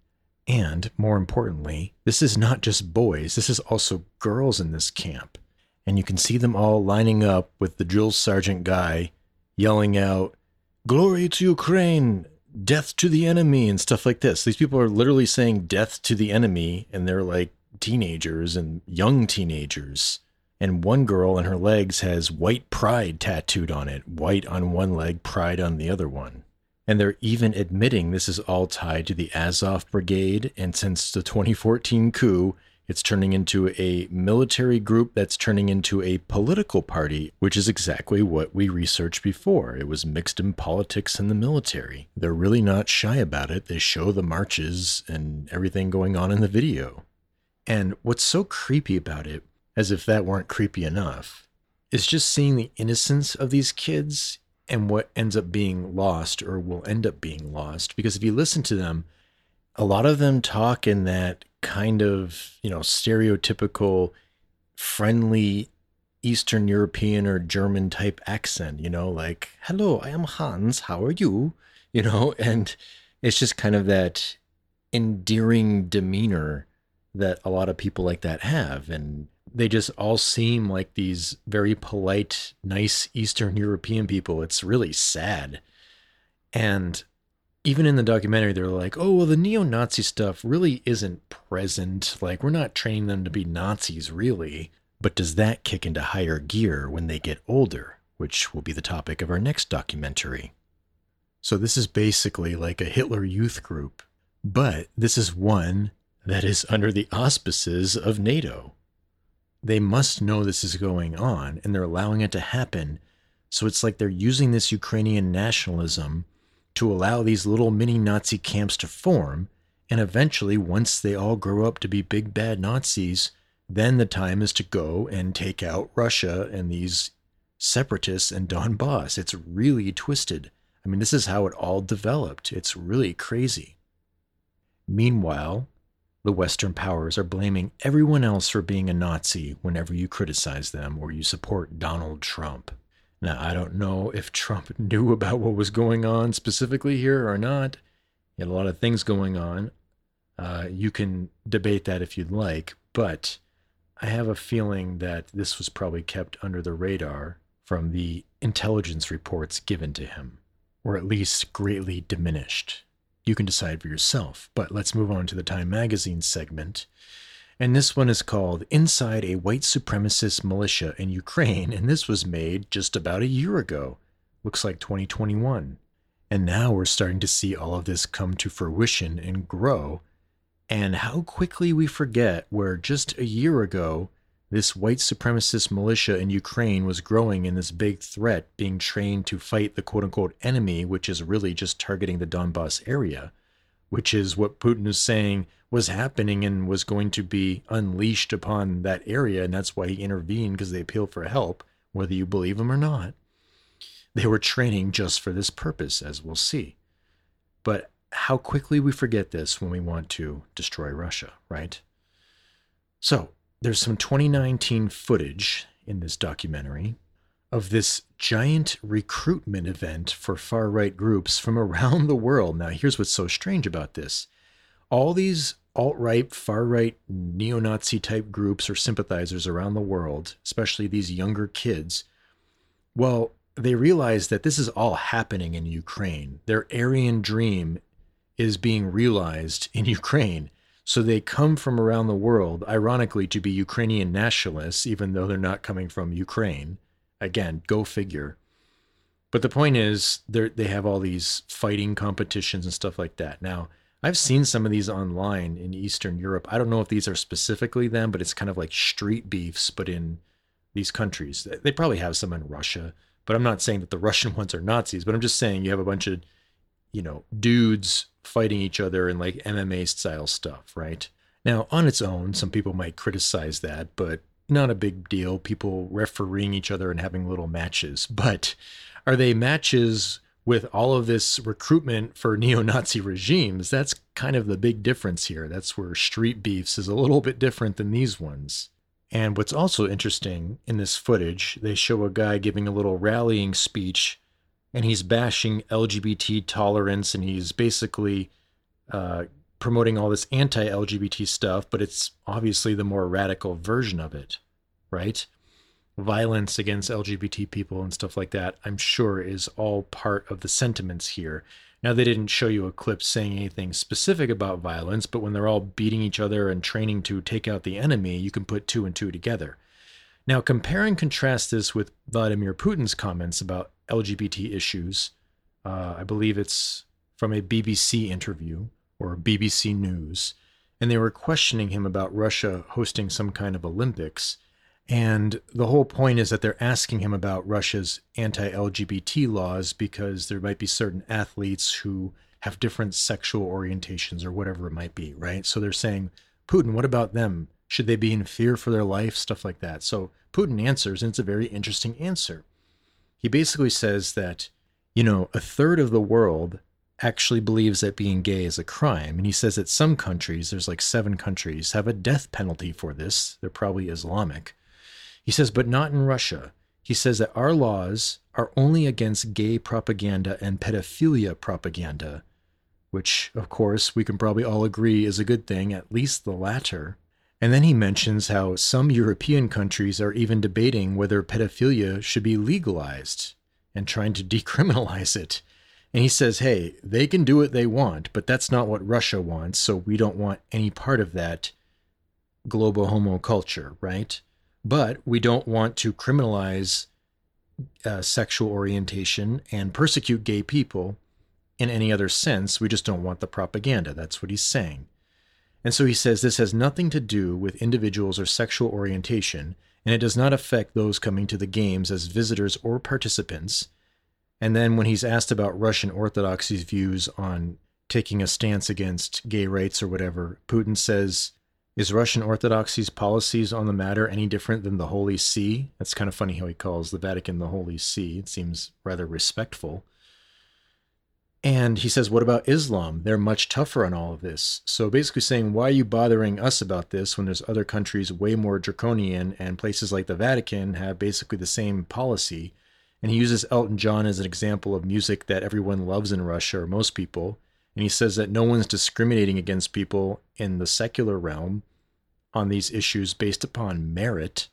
And more importantly, this is not just boys, this is also girls in this camp. And you can see them all lining up with the drill sergeant guy yelling out, Glory to Ukraine, death to the enemy, and stuff like this. These people are literally saying death to the enemy, and they're like teenagers and young teenagers. And one girl in her legs has white pride tattooed on it, white on one leg, pride on the other one. And they're even admitting this is all tied to the Azov Brigade. And since the 2014 coup, it's turning into a military group that's turning into a political party, which is exactly what we researched before. It was mixed in politics and the military. They're really not shy about it. They show the marches and everything going on in the video. And what's so creepy about it, as if that weren't creepy enough, is just seeing the innocence of these kids and what ends up being lost or will end up being lost. Because if you listen to them, a lot of them talk in that kind of, you know, stereotypical, friendly Eastern European or German type accent, you know, like, hello, I am Hans, how are you? You know, and it's just kind of that endearing demeanor that a lot of people like that have. And they just all seem like these very polite, nice Eastern European people. It's really sad. And even in the documentary, they're like, oh, well, the neo Nazi stuff really isn't present. Like, we're not training them to be Nazis, really. But does that kick into higher gear when they get older? Which will be the topic of our next documentary. So, this is basically like a Hitler Youth group, but this is one that is under the auspices of NATO they must know this is going on and they're allowing it to happen. So it's like they're using this Ukrainian nationalism to allow these little mini Nazi camps to form. And eventually, once they all grow up to be big bad Nazis, then the time is to go and take out Russia and these separatists and Donbass. It's really twisted. I mean, this is how it all developed. It's really crazy. Meanwhile, the Western powers are blaming everyone else for being a Nazi whenever you criticize them or you support Donald Trump. Now, I don't know if Trump knew about what was going on specifically here or not. He had a lot of things going on. Uh, you can debate that if you'd like, but I have a feeling that this was probably kept under the radar from the intelligence reports given to him, or at least greatly diminished. You can decide for yourself, but let's move on to the Time Magazine segment. And this one is called Inside a White Supremacist Militia in Ukraine, and this was made just about a year ago. Looks like 2021. And now we're starting to see all of this come to fruition and grow. And how quickly we forget where just a year ago this white supremacist militia in Ukraine was growing in this big threat, being trained to fight the quote unquote enemy, which is really just targeting the Donbass area, which is what Putin is saying was happening and was going to be unleashed upon that area. And that's why he intervened because they appealed for help, whether you believe him or not. They were training just for this purpose, as we'll see. But how quickly we forget this when we want to destroy Russia, right? So, there's some 2019 footage in this documentary of this giant recruitment event for far right groups from around the world. Now, here's what's so strange about this all these alt right, far right, neo Nazi type groups or sympathizers around the world, especially these younger kids, well, they realize that this is all happening in Ukraine. Their Aryan dream is being realized in Ukraine. So they come from around the world, ironically, to be Ukrainian nationalists, even though they're not coming from Ukraine. Again, go figure. But the point is, they have all these fighting competitions and stuff like that. Now, I've seen some of these online in Eastern Europe. I don't know if these are specifically them, but it's kind of like street beefs, but in these countries. They probably have some in Russia, but I'm not saying that the Russian ones are Nazis, but I'm just saying you have a bunch of, you know, dudes fighting each other in like MMA style stuff, right? Now, on its own, some people might criticize that, but not a big deal. People refereeing each other and having little matches. But are they matches with all of this recruitment for neo Nazi regimes? That's kind of the big difference here. That's where street beefs is a little bit different than these ones. And what's also interesting in this footage, they show a guy giving a little rallying speech and he's bashing LGBT tolerance and he's basically uh, promoting all this anti LGBT stuff, but it's obviously the more radical version of it, right? Violence against LGBT people and stuff like that, I'm sure, is all part of the sentiments here. Now, they didn't show you a clip saying anything specific about violence, but when they're all beating each other and training to take out the enemy, you can put two and two together. Now, compare and contrast this with Vladimir Putin's comments about LGBT issues. Uh, I believe it's from a BBC interview or BBC News, and they were questioning him about Russia hosting some kind of Olympics. And the whole point is that they're asking him about Russia's anti LGBT laws because there might be certain athletes who have different sexual orientations or whatever it might be, right? So they're saying, Putin, what about them? Should they be in fear for their life? Stuff like that. So Putin answers, and it's a very interesting answer. He basically says that, you know, a third of the world actually believes that being gay is a crime. And he says that some countries, there's like seven countries, have a death penalty for this. They're probably Islamic. He says, but not in Russia. He says that our laws are only against gay propaganda and pedophilia propaganda, which, of course, we can probably all agree is a good thing, at least the latter. And then he mentions how some European countries are even debating whether pedophilia should be legalized and trying to decriminalize it. And he says, hey, they can do what they want, but that's not what Russia wants, so we don't want any part of that global homo culture, right? But we don't want to criminalize uh, sexual orientation and persecute gay people in any other sense. We just don't want the propaganda. That's what he's saying. And so he says this has nothing to do with individuals or sexual orientation, and it does not affect those coming to the games as visitors or participants. And then when he's asked about Russian Orthodoxy's views on taking a stance against gay rights or whatever, Putin says, Is Russian Orthodoxy's policies on the matter any different than the Holy See? That's kind of funny how he calls the Vatican the Holy See. It seems rather respectful. And he says, What about Islam? They're much tougher on all of this. So basically saying, Why are you bothering us about this when there's other countries way more draconian and places like the Vatican have basically the same policy? And he uses Elton John as an example of music that everyone loves in Russia, or most people. And he says that no one's discriminating against people in the secular realm on these issues based upon merit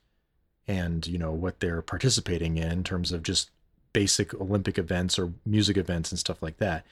and, you know, what they're participating in, in terms of just basic Olympic events or music events and stuff like that.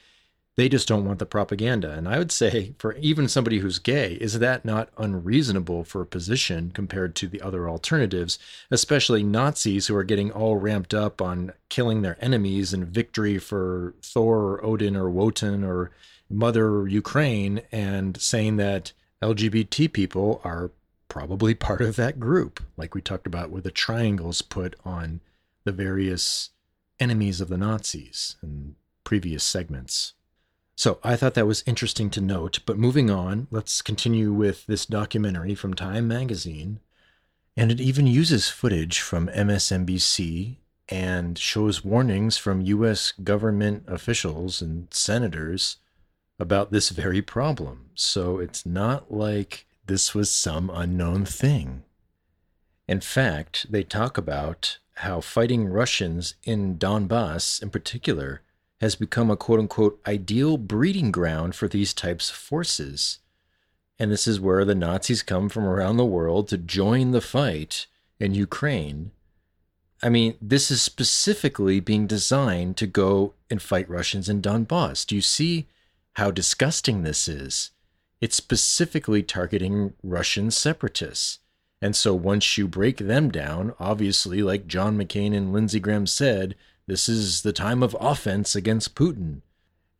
They just don't want the propaganda. And I would say, for even somebody who's gay, is that not unreasonable for a position compared to the other alternatives, especially Nazis who are getting all ramped up on killing their enemies and victory for Thor or Odin or Wotan or Mother Ukraine and saying that LGBT people are probably part of that group, like we talked about with the triangles put on the various enemies of the Nazis in previous segments. So I thought that was interesting to note. But moving on, let's continue with this documentary from Time magazine. And it even uses footage from MSNBC and shows warnings from US government officials and senators about this very problem. So it's not like this was some unknown thing. In fact, they talk about how fighting Russians in Donbass in particular has become a quote unquote ideal breeding ground for these types of forces. And this is where the Nazis come from around the world to join the fight in Ukraine. I mean, this is specifically being designed to go and fight Russians in Donbass. Do you see how disgusting this is? It's specifically targeting Russian separatists. And so once you break them down, obviously, like John McCain and Lindsey Graham said, This is the time of offense against Putin.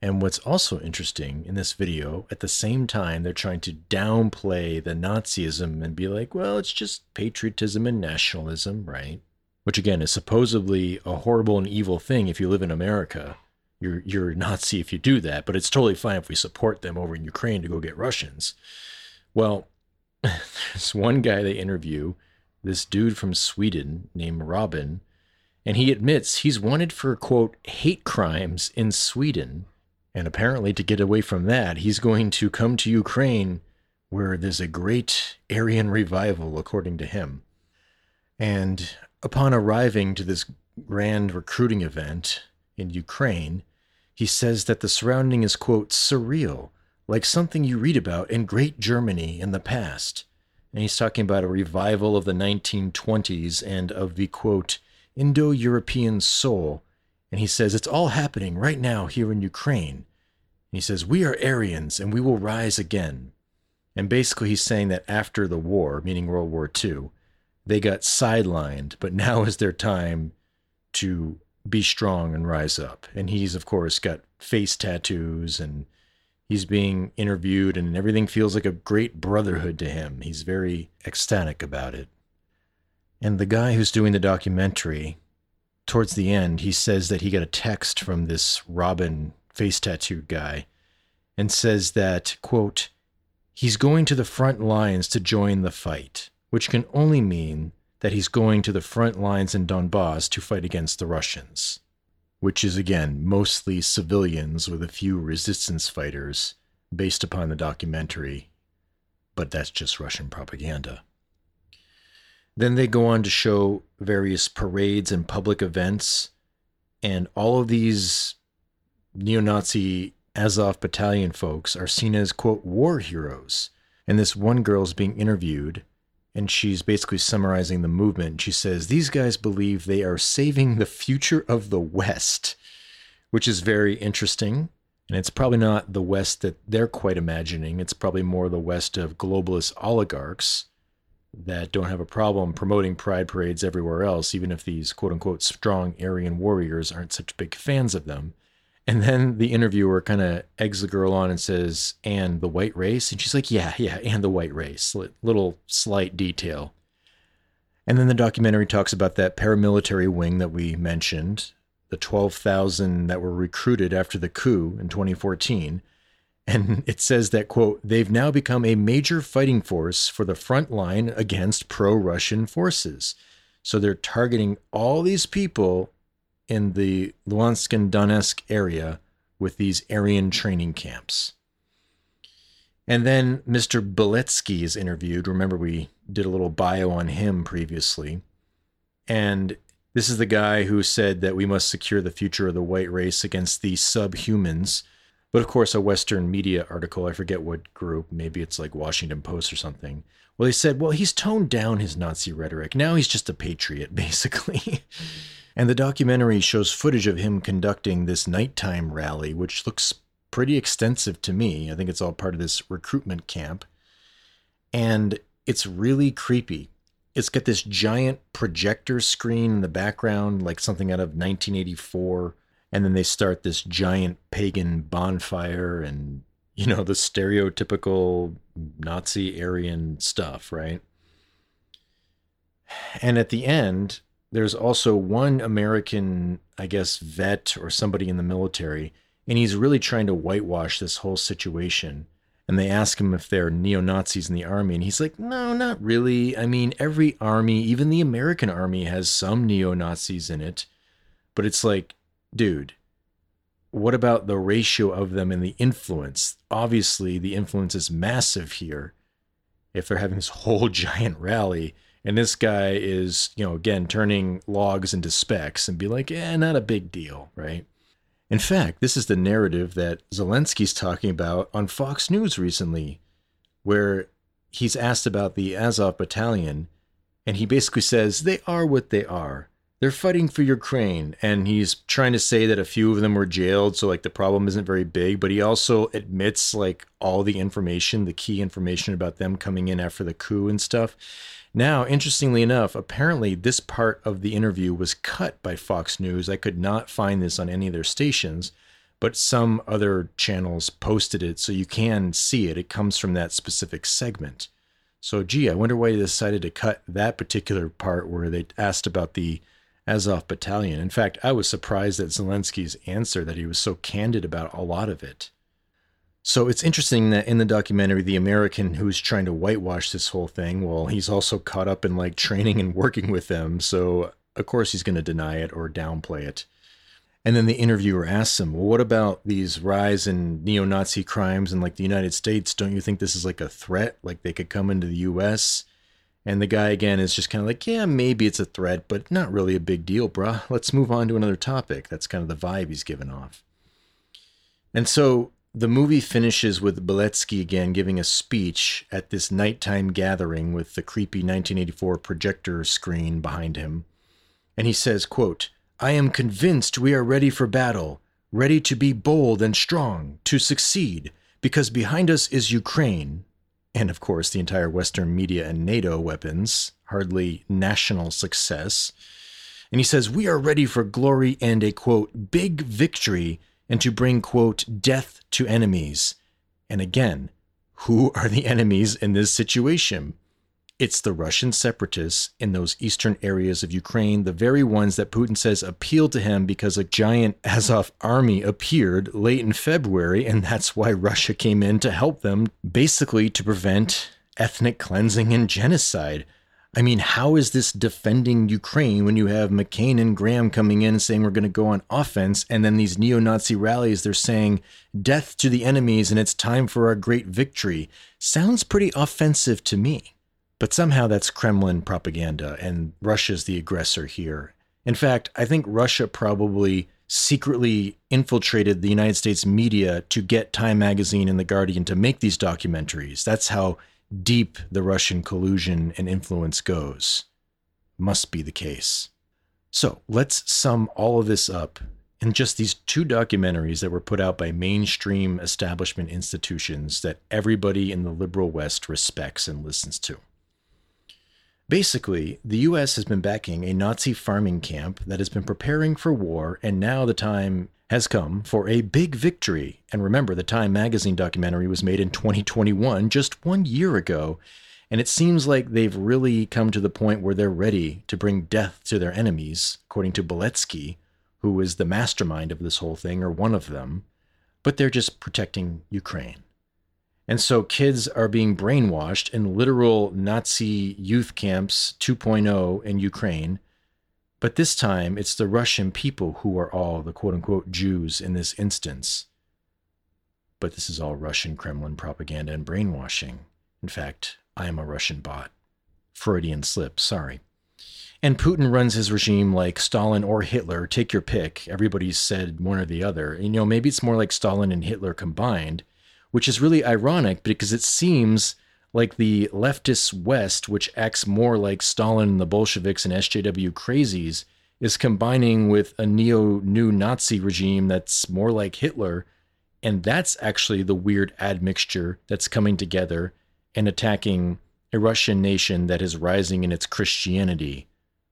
And what's also interesting in this video, at the same time, they're trying to downplay the Nazism and be like, well, it's just patriotism and nationalism, right? Which again is supposedly a horrible and evil thing if you live in America. You're you're Nazi if you do that, but it's totally fine if we support them over in Ukraine to go get Russians. Well, there's one guy they interview, this dude from Sweden named Robin, and he admits he's wanted for quote hate crimes in Sweden and apparently, to get away from that, he's going to come to Ukraine where there's a great Aryan revival, according to him. And upon arriving to this grand recruiting event in Ukraine, he says that the surrounding is, quote, surreal, like something you read about in Great Germany in the past. And he's talking about a revival of the 1920s and of the, quote, Indo European soul. And he says it's all happening right now here in Ukraine. And He says, We are Aryans and we will rise again. And basically, he's saying that after the war, meaning World War II, they got sidelined, but now is their time to be strong and rise up. And he's, of course, got face tattoos and he's being interviewed, and everything feels like a great brotherhood to him. He's very ecstatic about it. And the guy who's doing the documentary, towards the end, he says that he got a text from this Robin face tattooed guy, and says that, quote, he's going to the front lines to join the fight, which can only mean that he's going to the front lines in Donbass to fight against the Russians, which is again mostly civilians with a few resistance fighters based upon the documentary, but that's just Russian propaganda. Then they go on to show various parades and public events, and all of these neo Nazi Azov battalion folks are seen as, quote, war heroes. And this one girl is being interviewed, and she's basically summarizing the movement. She says, These guys believe they are saving the future of the West, which is very interesting. And it's probably not the West that they're quite imagining. It's probably more the West of globalist oligarchs that don't have a problem promoting pride parades everywhere else, even if these quote unquote strong Aryan warriors aren't such big fans of them. And then the interviewer kind of eggs the girl on and says, and the white race? And she's like, yeah, yeah, and the white race. Little slight detail. And then the documentary talks about that paramilitary wing that we mentioned, the 12,000 that were recruited after the coup in 2014. And it says that, quote, they've now become a major fighting force for the front line against pro Russian forces. So they're targeting all these people in the Luhansk and Donetsk area with these Aryan training camps. And then Mr. Beletsky is interviewed. Remember, we did a little bio on him previously. And this is the guy who said that we must secure the future of the white race against the subhumans. But of course, a Western media article, I forget what group, maybe it's like Washington Post or something. Well, they said, well, he's toned down his Nazi rhetoric. Now he's just a patriot, basically. And the documentary shows footage of him conducting this nighttime rally, which looks pretty extensive to me. I think it's all part of this recruitment camp. And it's really creepy. It's got this giant projector screen in the background, like something out of 1984. And then they start this giant pagan bonfire and, you know, the stereotypical Nazi Aryan stuff, right? And at the end, there's also one American, I guess, vet or somebody in the military, and he's really trying to whitewash this whole situation. And they ask him if they're neo Nazis in the army, and he's like, no, not really. I mean, every army, even the American army, has some neo Nazis in it. But it's like, dude, what about the ratio of them and the influence? Obviously, the influence is massive here. If they're having this whole giant rally, and this guy is, you know, again, turning logs into specs and be like, eh, not a big deal, right? In fact, this is the narrative that Zelensky's talking about on Fox News recently, where he's asked about the Azov battalion, and he basically says they are what they are. They're fighting for Ukraine. And he's trying to say that a few of them were jailed. So, like, the problem isn't very big. But he also admits, like, all the information, the key information about them coming in after the coup and stuff. Now, interestingly enough, apparently this part of the interview was cut by Fox News. I could not find this on any of their stations, but some other channels posted it. So you can see it. It comes from that specific segment. So, gee, I wonder why they decided to cut that particular part where they asked about the Azov battalion. In fact, I was surprised at Zelensky's answer that he was so candid about a lot of it. So it's interesting that in the documentary, the American who's trying to whitewash this whole thing, well, he's also caught up in like training and working with them. So, of course, he's going to deny it or downplay it. And then the interviewer asks him, Well, what about these rise in neo Nazi crimes in like the United States? Don't you think this is like a threat? Like they could come into the US? And the guy again is just kind of like, Yeah, maybe it's a threat, but not really a big deal, bruh. Let's move on to another topic. That's kind of the vibe he's giving off. And so the movie finishes with Beletsky again giving a speech at this nighttime gathering with the creepy 1984 projector screen behind him. And he says, quote, I am convinced we are ready for battle, ready to be bold and strong, to succeed, because behind us is Ukraine. And of course, the entire Western media and NATO weapons, hardly national success. And he says, We are ready for glory and a quote, big victory, and to bring, quote, death to enemies. And again, who are the enemies in this situation? It's the Russian separatists in those eastern areas of Ukraine, the very ones that Putin says appealed to him because a giant Azov army appeared late in February, and that's why Russia came in to help them, basically to prevent ethnic cleansing and genocide. I mean, how is this defending Ukraine when you have McCain and Graham coming in saying we're going to go on offense, and then these neo Nazi rallies, they're saying death to the enemies and it's time for our great victory? Sounds pretty offensive to me. But somehow that's Kremlin propaganda, and Russia's the aggressor here. In fact, I think Russia probably secretly infiltrated the United States media to get Time Magazine and The Guardian to make these documentaries. That's how deep the Russian collusion and influence goes. Must be the case. So let's sum all of this up in just these two documentaries that were put out by mainstream establishment institutions that everybody in the liberal West respects and listens to. Basically, the US has been backing a Nazi farming camp that has been preparing for war, and now the time has come for a big victory. And remember, the Time magazine documentary was made in 2021, just one year ago. And it seems like they've really come to the point where they're ready to bring death to their enemies, according to Beletsky, who is the mastermind of this whole thing, or one of them. But they're just protecting Ukraine. And so kids are being brainwashed in literal Nazi youth camps 2.0 in Ukraine. But this time, it's the Russian people who are all the quote unquote Jews in this instance. But this is all Russian Kremlin propaganda and brainwashing. In fact, I am a Russian bot. Freudian slip, sorry. And Putin runs his regime like Stalin or Hitler, take your pick. Everybody's said one or the other. You know, maybe it's more like Stalin and Hitler combined which is really ironic because it seems like the leftist West, which acts more like Stalin and the Bolsheviks and SJW crazies, is combining with a neo new Nazi regime that's more like Hitler. And that's actually the weird admixture that's coming together and attacking a Russian nation that is rising in its Christianity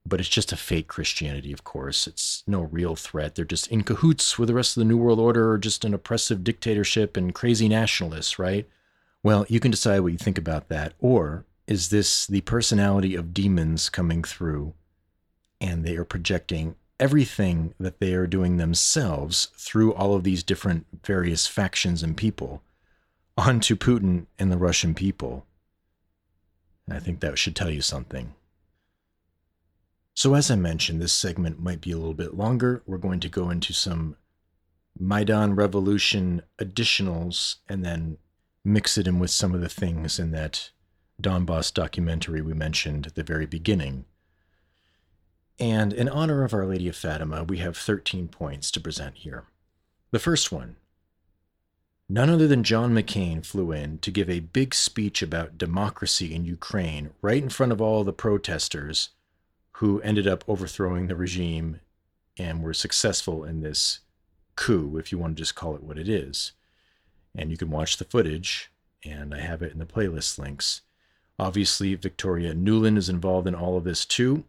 but it's just a fake Christianity, of course. It's no real threat. They're just in cahoots with the rest of the New World Order or just an oppressive dictatorship and crazy nationalists, right? Well, you can decide what you think about that. Or is this the personality of demons coming through and they are projecting everything that they are doing themselves through all of these different various factions and people onto Putin and the Russian people? I think that should tell you something. So, as I mentioned, this segment might be a little bit longer. We're going to go into some Maidan Revolution additionals and then mix it in with some of the things in that Donbass documentary we mentioned at the very beginning. And in honor of Our Lady of Fatima, we have 13 points to present here. The first one None other than John McCain flew in to give a big speech about democracy in Ukraine right in front of all the protesters who ended up overthrowing the regime and were successful in this coup, if you want to just call it what it is. And you can watch the footage, and I have it in the playlist links. Obviously, Victoria Nuland is involved in all of this too,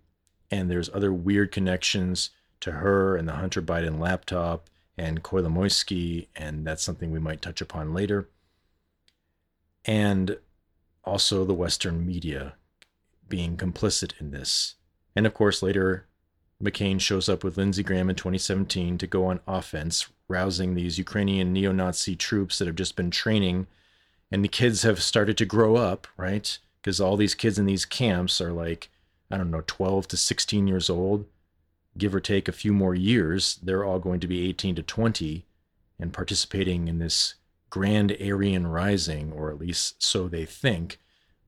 and there's other weird connections to her and the Hunter Biden laptop and Kolomoisky, and that's something we might touch upon later. And also the Western media being complicit in this. And of course, later McCain shows up with Lindsey Graham in 2017 to go on offense, rousing these Ukrainian neo Nazi troops that have just been training. And the kids have started to grow up, right? Because all these kids in these camps are like, I don't know, 12 to 16 years old, give or take a few more years. They're all going to be 18 to 20 and participating in this grand Aryan rising, or at least so they think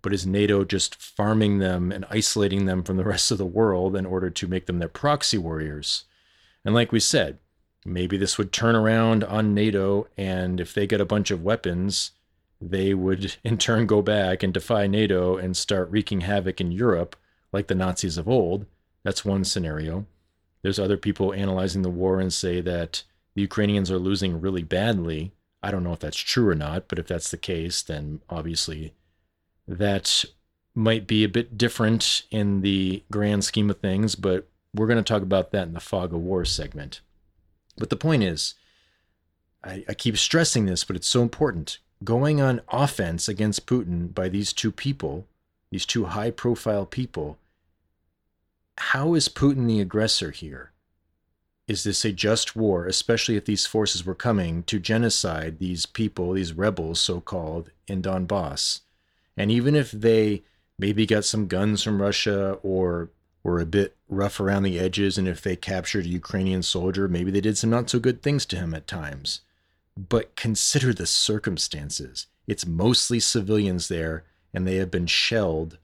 but is NATO just farming them and isolating them from the rest of the world in order to make them their proxy warriors? And like we said, maybe this would turn around on NATO, and if they get a bunch of weapons, they would in turn go back and defy NATO and start wreaking havoc in Europe like the Nazis of old. That's one scenario. There's other people analyzing the war and say that the Ukrainians are losing really badly. I don't know if that's true or not, but if that's the case, then obviously that might be a bit different in the grand scheme of things, but we're going to talk about that in the fog of war segment. But the point is, I, I, keep stressing this, but it's so important. Going on offense against Putin by these two people, these two high profile people, how is Putin the aggressor here? Is this a just war, especially if these forces were coming to genocide these people, these rebels, so called, in Donbass? And even if they maybe got some guns from Russia or were a bit rough around the edges, and if they captured a Ukrainian soldier, maybe they did some not so good things to him at times. But consider the circumstances. It's mostly civilians there, and they have been shelled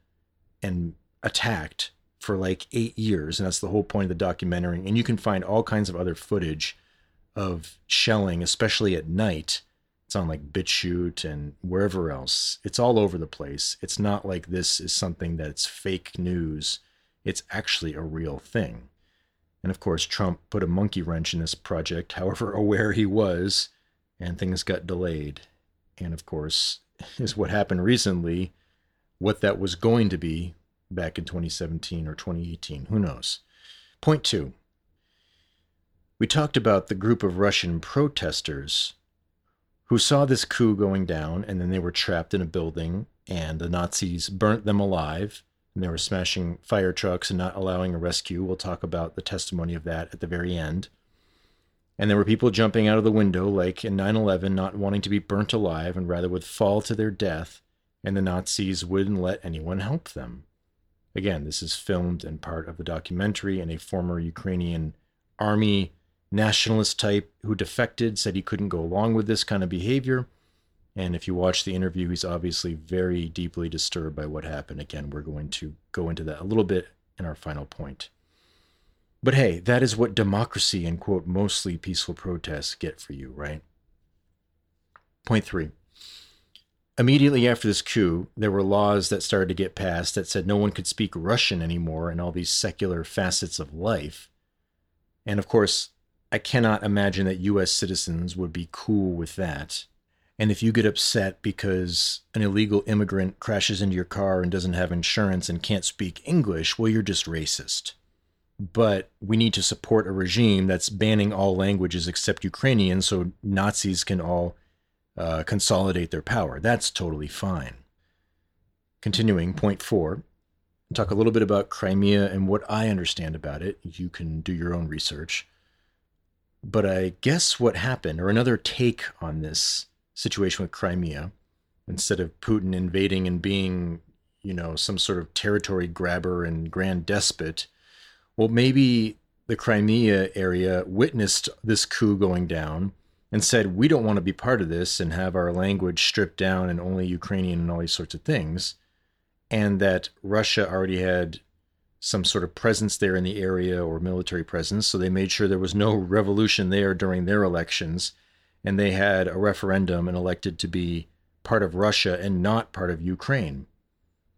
and attacked for like eight years. And that's the whole point of the documentary. And you can find all kinds of other footage of shelling, especially at night, it's on like BitChute and wherever else. It's all over the place. It's not like this is something that's fake news. It's actually a real thing. And of course, Trump put a monkey wrench in this project, however aware he was, and things got delayed. And of course, is what happened recently, what that was going to be back in 2017 or 2018. Who knows? Point two. We talked about the group of Russian protesters who saw this coup going down, and then they were trapped in a building, and the Nazis burnt them alive, and they were smashing fire trucks and not allowing a rescue. We'll talk about the testimony of that at the very end. And there were people jumping out of the window, like in 9 11, not wanting to be burnt alive and rather would fall to their death, and the Nazis wouldn't let anyone help them. Again, this is filmed and part of the documentary, and a former Ukrainian army nationalist type who defected, said he couldn't go along with this kind of behavior. And if you watch the interview, he's obviously very deeply disturbed by what happened. Again, we're going to go into that a little bit in our final point. But hey, that is what democracy and quote mostly peaceful protests get for you, right? Point three. Immediately after this coup, there were laws that started to get passed that said no one could speak Russian anymore in all these secular facets of life. And of course, I cannot imagine that US citizens would be cool with that. And if you get upset because an illegal immigrant crashes into your car and doesn't have insurance and can't speak English, well, you're just racist. But we need to support a regime that's banning all languages except Ukrainian so Nazis can all uh, consolidate their power. That's totally fine. Continuing, point four, talk a little bit about Crimea and what I understand about it. You can do your own research. But I guess what happened, or another take on this situation with Crimea, instead of Putin invading and being, you know, some sort of territory grabber and grand despot, well, maybe the Crimea area witnessed this coup going down and said, we don't want to be part of this and have our language stripped down and only Ukrainian and all these sorts of things. And that Russia already had some sort of presence there in the area or military presence. So they made sure there was no revolution there during their elections. And they had a referendum and elected to be part of Russia and not part of Ukraine.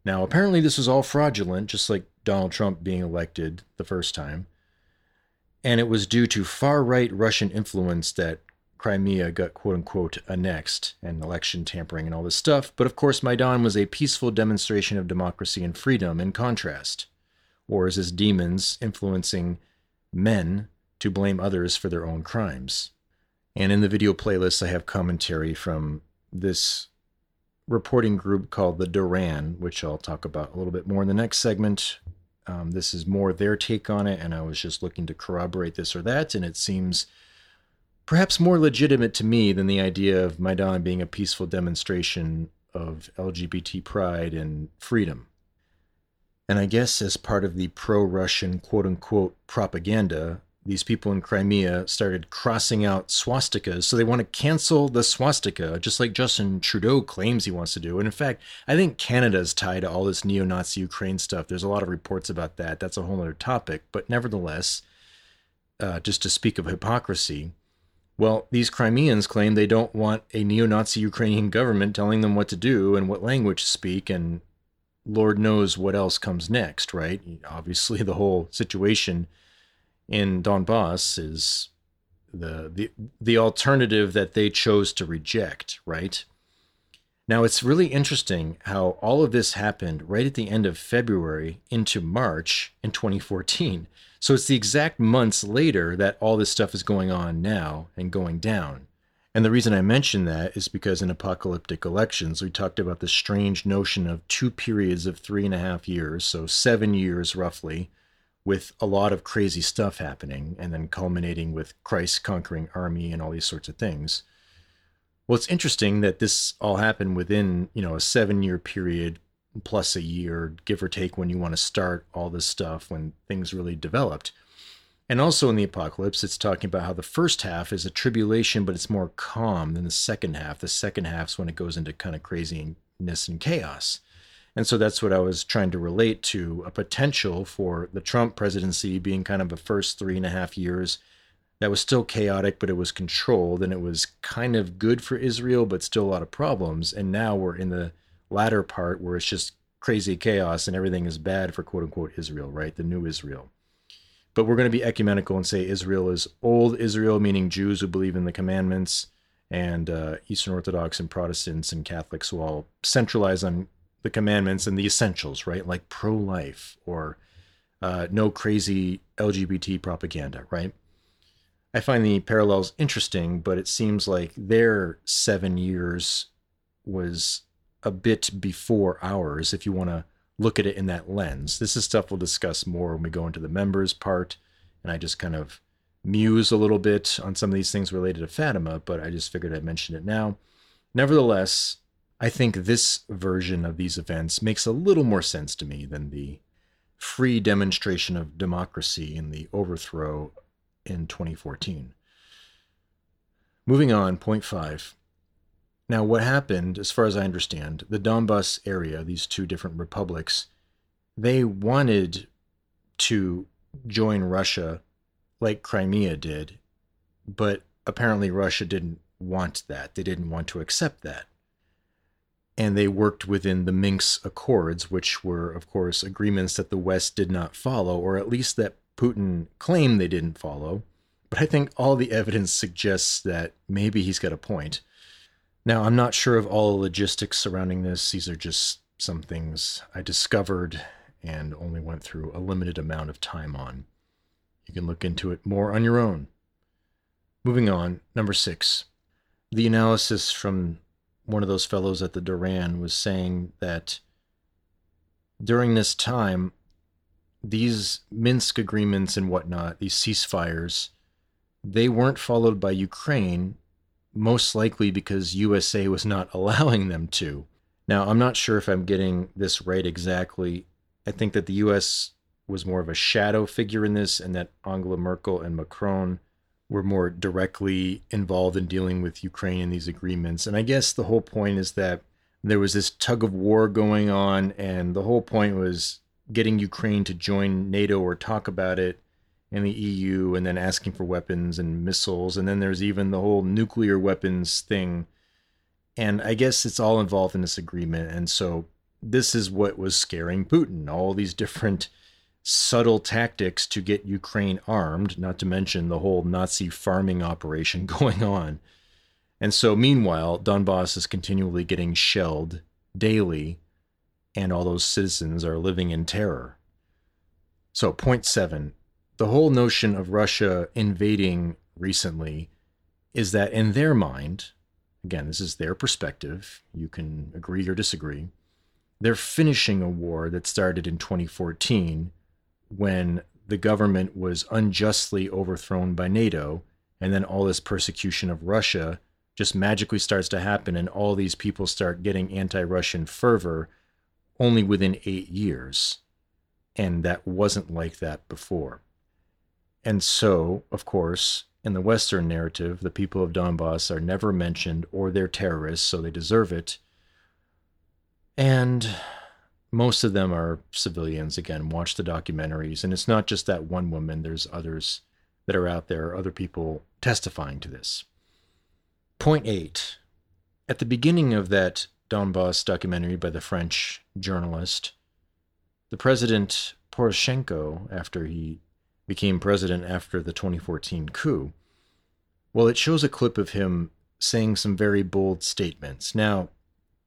Now, apparently, this was all fraudulent, just like Donald Trump being elected the first time. And it was due to far right Russian influence that Crimea got quote unquote annexed and election tampering and all this stuff. But of course, Maidan was a peaceful demonstration of democracy and freedom in contrast. Wars as demons influencing men to blame others for their own crimes. And in the video playlist, I have commentary from this reporting group called the Duran, which I'll talk about a little bit more in the next segment. Um, this is more their take on it, and I was just looking to corroborate this or that, and it seems perhaps more legitimate to me than the idea of Maidan being a peaceful demonstration of LGBT pride and freedom. And I guess as part of the pro Russian quote unquote propaganda, these people in Crimea started crossing out swastikas. So they want to cancel the swastika, just like Justin Trudeau claims he wants to do. And in fact, I think Canada's tied to all this neo Nazi Ukraine stuff. There's a lot of reports about that. That's a whole other topic. But nevertheless, uh, just to speak of hypocrisy, well, these Crimeans claim they don't want a neo Nazi Ukrainian government telling them what to do and what language to speak, and Lord knows what else comes next, right? Obviously, the whole situation in Donbass is the, the, the alternative that they chose to reject, right? Now, it's really interesting how all of this happened right at the end of February into March in 2014. So it's the exact months later that all this stuff is going on now and going down. And the reason I mention that is because in apocalyptic elections, we talked about the strange notion of two periods of three and a half years, so seven years roughly, with a lot of crazy stuff happening, and then culminating with Christ conquering army and all these sorts of things. Well, it's interesting that this all happened within, you know, a seven year period plus a year, give or take, when you want to start all this stuff when things really developed. And also in the apocalypse, it's talking about how the first half is a tribulation, but it's more calm than the second half. The second half's when it goes into kind of craziness and chaos. And so that's what I was trying to relate to a potential for the Trump presidency being kind of the first three and a half years that was still chaotic, but it was controlled and it was kind of good for Israel, but still a lot of problems. And now we're in the latter part where it's just crazy chaos and everything is bad for quote unquote Israel, right? The new Israel. But we're going to be ecumenical and say Israel is old Israel, meaning Jews who believe in the commandments, and uh, Eastern Orthodox and Protestants and Catholics who all centralize on the commandments and the essentials, right? Like pro life or uh, no crazy LGBT propaganda, right? I find the parallels interesting, but it seems like their seven years was a bit before ours if you want to look at it in that lens. This is stuff we'll discuss more when we go into the members part. And I just kind of muse a little bit on some of these things related to Fatima, but I just figured I'd mention it now. Nevertheless, I think this version of these events makes a little more sense to me than the free demonstration of democracy in the overthrow in 2014. Moving on, point five. Now, what happened, as far as I understand, the Donbas area, these two different republics, they wanted to join Russia like Crimea did, but apparently Russia didn't want that. They didn't want to accept that. And they worked within the Minsk Accords, which were, of course, agreements that the West did not follow, or at least that Putin claimed they didn't follow. But I think all the evidence suggests that maybe he's got a point. Now, I'm not sure of all the logistics surrounding this. These are just some things I discovered and only went through a limited amount of time on. You can look into it more on your own. Moving on, number six. The analysis from one of those fellows at the Duran was saying that during this time, these Minsk agreements and whatnot, these ceasefires, they weren't followed by Ukraine most likely because USA was not allowing them to. Now, I'm not sure if I'm getting this right exactly. I think that the US was more of a shadow figure in this, and that Angela Merkel and Macron were more directly involved in dealing with Ukraine in these agreements. And I guess the whole point is that there was this tug of war going on, and the whole point was getting Ukraine to join NATO or talk about it and the EU and then asking for weapons and missiles. And then there's even the whole nuclear weapons thing. And I guess it's all involved in this agreement. And so this is what was scaring Putin. All these different subtle tactics to get Ukraine armed, not to mention the whole Nazi farming operation going on. And so, meanwhile, Donbass is continually getting shelled daily, and all those citizens are living in terror. So, point seven the whole notion of Russia invading recently is that in their mind, again, this is their perspective, you can agree or disagree, they're finishing a war that started in 2014 when the government was unjustly overthrown by NATO, and then all this persecution of Russia just magically starts to happen, and all these people start getting anti Russian fervor only within eight years. And that wasn't like that before. And so, of course, in the Western narrative, the people of Donbass are never mentioned or they're terrorists, so they deserve it. And most of them are civilians. Again, watch the documentaries. And it's not just that one woman, there's others that are out there, other people testifying to this. Point eight at the beginning of that Donbass documentary by the French journalist, the president Poroshenko, after he became president after the 2014 coup, well, it shows a clip of him saying some very bold statements. Now,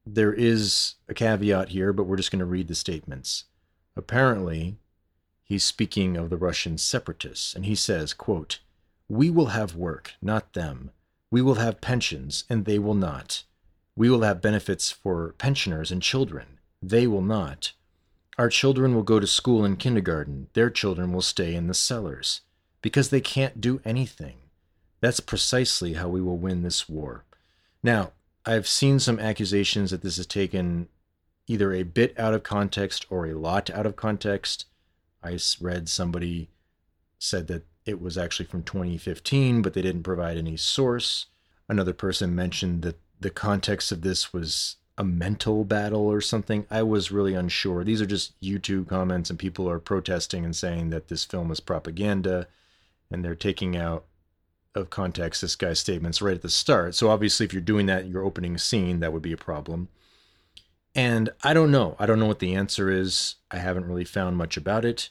there is a caveat here, but we're just going to read the statements. Apparently, he's speaking of the Russian separatists, and he says, quote, We will have work, not them. We will have pensions, and they will not. We will have benefits for pensioners and children. They will not. Our children will go to school and kindergarten. Their children will stay in the cellars because they can't do anything. That's precisely how we will win this war. Now, I've seen some accusations that this is taken either a bit out of context or a lot out of context. I read somebody said that it was actually from 2015, but they didn't provide any source. Another person mentioned that the context of this was a mental battle or something. I was really unsure. These are just YouTube comments, and people are protesting and saying that this film is propaganda, and they're taking out of context this guy's statements right at the start. So obviously, if you're doing that in your opening scene, that would be a problem. And I don't know. I don't know what the answer is. I haven't really found much about it.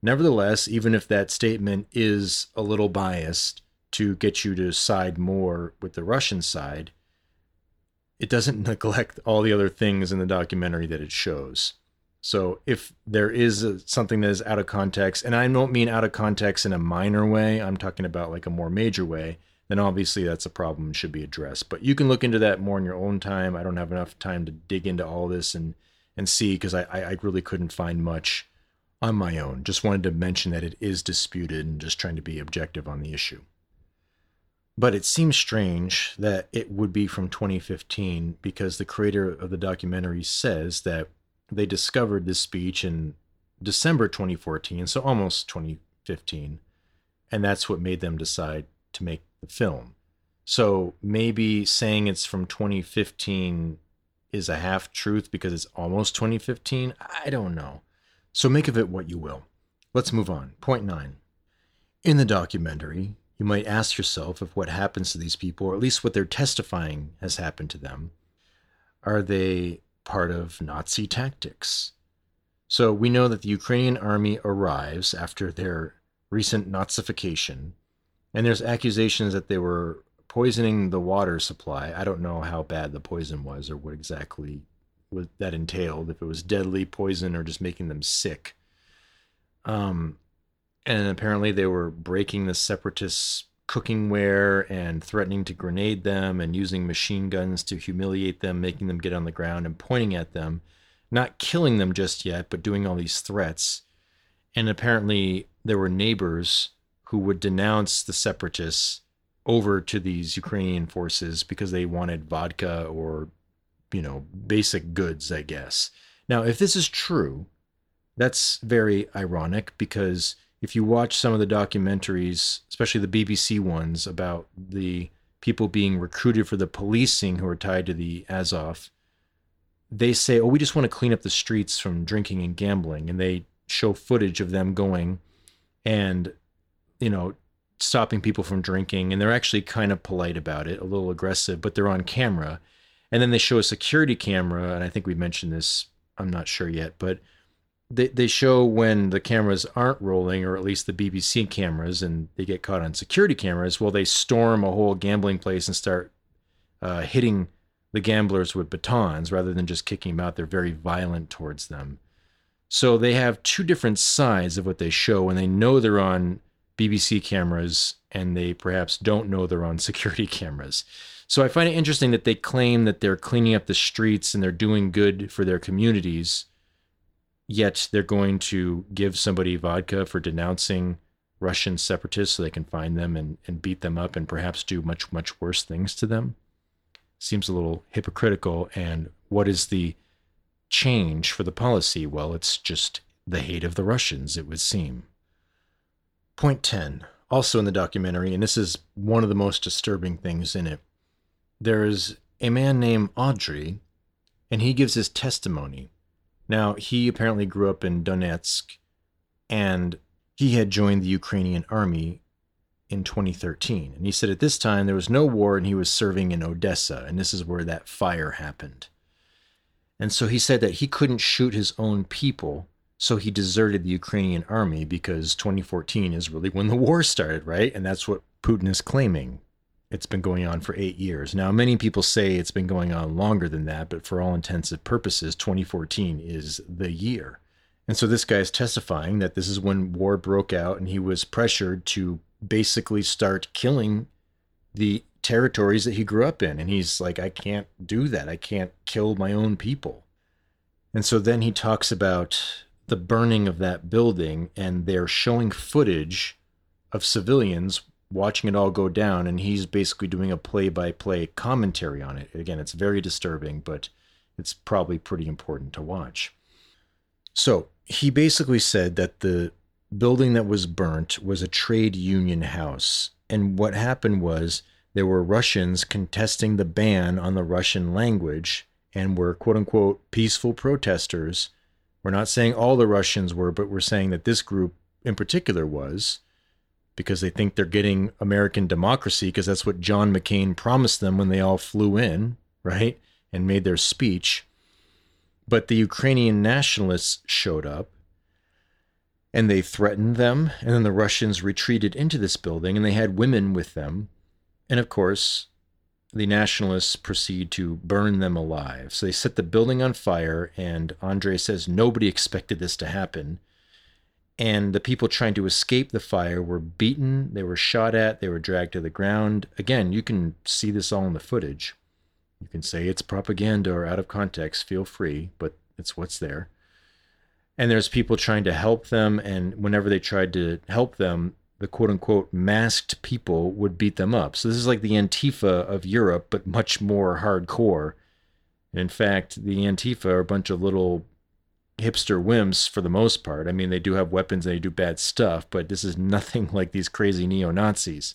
Nevertheless, even if that statement is a little biased to get you to side more with the Russian side, it doesn't neglect all the other things in the documentary that it shows. So if there is a, something that is out of context, and I don't mean out of context in a minor way, I'm talking about like a more major way, then obviously that's a problem and should be addressed. But you can look into that more in your own time. I don't have enough time to dig into all this and and see because I, I really couldn't find much on my own. Just wanted to mention that it is disputed and just trying to be objective on the issue. But it seems strange that it would be from 2015 because the creator of the documentary says that they discovered this speech in December 2014, so almost 2015. And that's what made them decide to make the film. So maybe saying it's from 2015 is a half truth because it's almost 2015. I don't know. So make of it what you will. Let's move on. Point nine. In the documentary, you might ask yourself if what happens to these people, or at least what they're testifying has happened to them, are they part of Nazi tactics? So we know that the Ukrainian army arrives after their recent Nazification, and there's accusations that they were poisoning the water supply. I don't know how bad the poison was or what exactly that entailed, if it was deadly poison or just making them sick. Um, and apparently they were breaking the separatists' cookingware and threatening to grenade them and using machine guns to humiliate them, making them get on the ground and pointing at them, not killing them just yet, but doing all these threats. And apparently there were neighbors who would denounce the separatists over to these Ukrainian forces because they wanted vodka or, you know, basic goods, I guess. Now, if this is true, that's very ironic because if you watch some of the documentaries, especially the BBC ones about the people being recruited for the policing who are tied to the Azov, they say, "Oh, we just want to clean up the streets from drinking and gambling," and they show footage of them going and you know stopping people from drinking and they're actually kind of polite about it a little aggressive but they're on camera. And then they show a security camera and i think we mentioned this I'm not sure yet, but they they show when the cameras aren't rolling, or at least the BBC cameras, and they get caught on security cameras. Well, they storm a whole gambling place and start uh, hitting the gamblers with batons rather than just kicking them out. They're very violent towards them. So they have two different sides of what they show, and they know they're on BBC cameras, and they perhaps don't know they're on security cameras. So I find it interesting that they claim that they're cleaning up the streets and they're doing good for their communities yet they're going to give somebody vodka for denouncing Russian separatists so they can find them and, and beat them up and perhaps do much, much worse things to them. Seems a little hypocritical. And what is the change for the policy? Well, it's just the hate of the Russians, it would seem. Point 10, also in the documentary, and this is one of the most disturbing things in it. There is a man named Andre, and he gives his testimony now, he apparently grew up in Donetsk and he had joined the Ukrainian army in 2013. And he said at this time there was no war and he was serving in Odessa, and this is where that fire happened. And so he said that he couldn't shoot his own people, so he deserted the Ukrainian army because 2014 is really when the war started, right? And that's what Putin is claiming. It's been going on for eight years. Now, many people say it's been going on longer than that, but for all intensive purposes, 2014 is the year. And so this guy is testifying that this is when war broke out and he was pressured to basically start killing the territories that he grew up in. And he's like, I can't do that. I can't kill my own people. And so then he talks about the burning of that building and they're showing footage of civilians watching it all go down, and he's basically doing a play by play commentary on it. Again, it's very disturbing, but it's probably pretty important to watch. So he basically said that the building that was burnt was a trade union house. And what happened was there were Russians contesting the ban on the Russian language and were quote unquote peaceful protesters. We're not saying all the Russians were, but we're saying that this group in particular was because they think they're getting American democracy because that's what John McCain promised them when they all flew in, right? And made their speech. But the Ukrainian nationalists showed up and they threatened them. And then the Russians retreated into this building and they had women with them. And of course, the nationalists proceed to burn them alive. So they set the building on fire. And Andre says nobody expected this to happen and the people trying to escape the fire were beaten, they were shot at, they were dragged to the ground. Again, you can see this all in the footage. You can say it's propaganda or out of context, feel free, but it's what's there. And there's people trying to help them, and whenever they tried to help them, the quote unquote masked people would beat them up. So this is like the Antifa of Europe, but much more hardcore. in fact, the Antifa are a bunch of little hipster wimps for the most part. I mean, they do have weapons and they do bad stuff, but this is nothing like these crazy neo Nazis.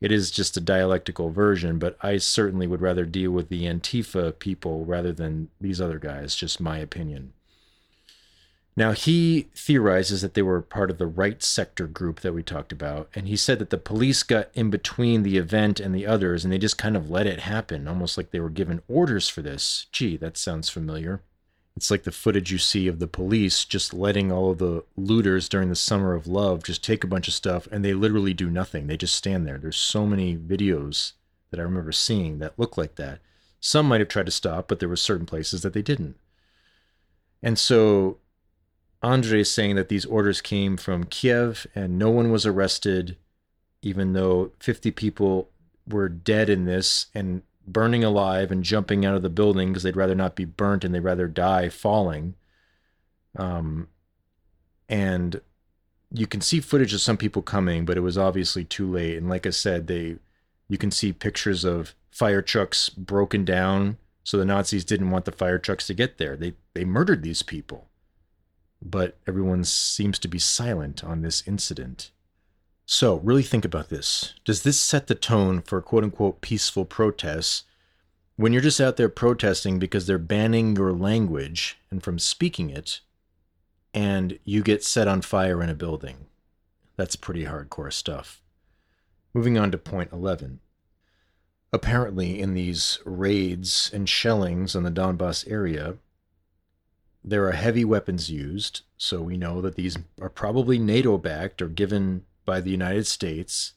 It is just a dialectical version, but I certainly would rather deal with the Antifa people rather than these other guys, just my opinion. Now, he theorizes that they were part of the right sector group that we talked about, and he said that the police got in between the event and the others, and they just kind of let it happen, almost like they were given orders for this. Gee, that sounds familiar. It's like the footage you see of the police just letting all of the looters during the summer of love just take a bunch of stuff and they literally do nothing. They just stand there. There's so many videos that I remember seeing that look like that. Some might have tried to stop, but there were certain places that they didn't. And so Andre is saying that these orders came from Kiev and no one was arrested, even though 50 people were dead in this and burning alive and jumping out of the building because they'd rather not be burnt and they'd rather die falling. Um, and you can see footage of some people coming, but it was obviously too late. And like I said, they you can see pictures of fire trucks broken down. So the Nazis didn't want the fire trucks to get there. They they murdered these people. But everyone seems to be silent on this incident. So, really think about this. Does this set the tone for quote unquote peaceful protests when you're just out there protesting because they're banning your language and from speaking it, and you get set on fire in a building? That's pretty hardcore stuff. Moving on to point 11. Apparently, in these raids and shellings in the Donbass area, there are heavy weapons used, so we know that these are probably NATO backed or given by the United States.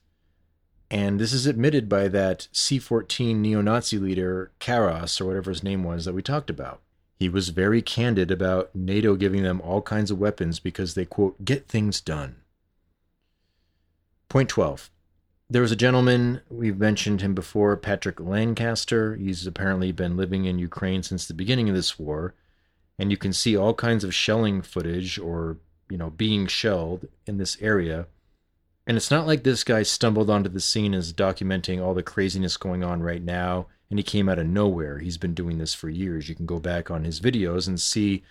And this is admitted by that C 14 neo Nazi leader, Karas, or whatever his name was, that we talked about. He was very candid about NATO giving them all kinds of weapons because they, quote, get things done. Point 12. There was a gentleman, we've mentioned him before, Patrick Lancaster. He's apparently been living in Ukraine since the beginning of this war. And you can see all kinds of shelling footage or, you know, being shelled in this area. And it's not like this guy stumbled onto the scene and is documenting all the craziness going on right now and he came out of nowhere. He's been doing this for years. You can go back on his videos and see,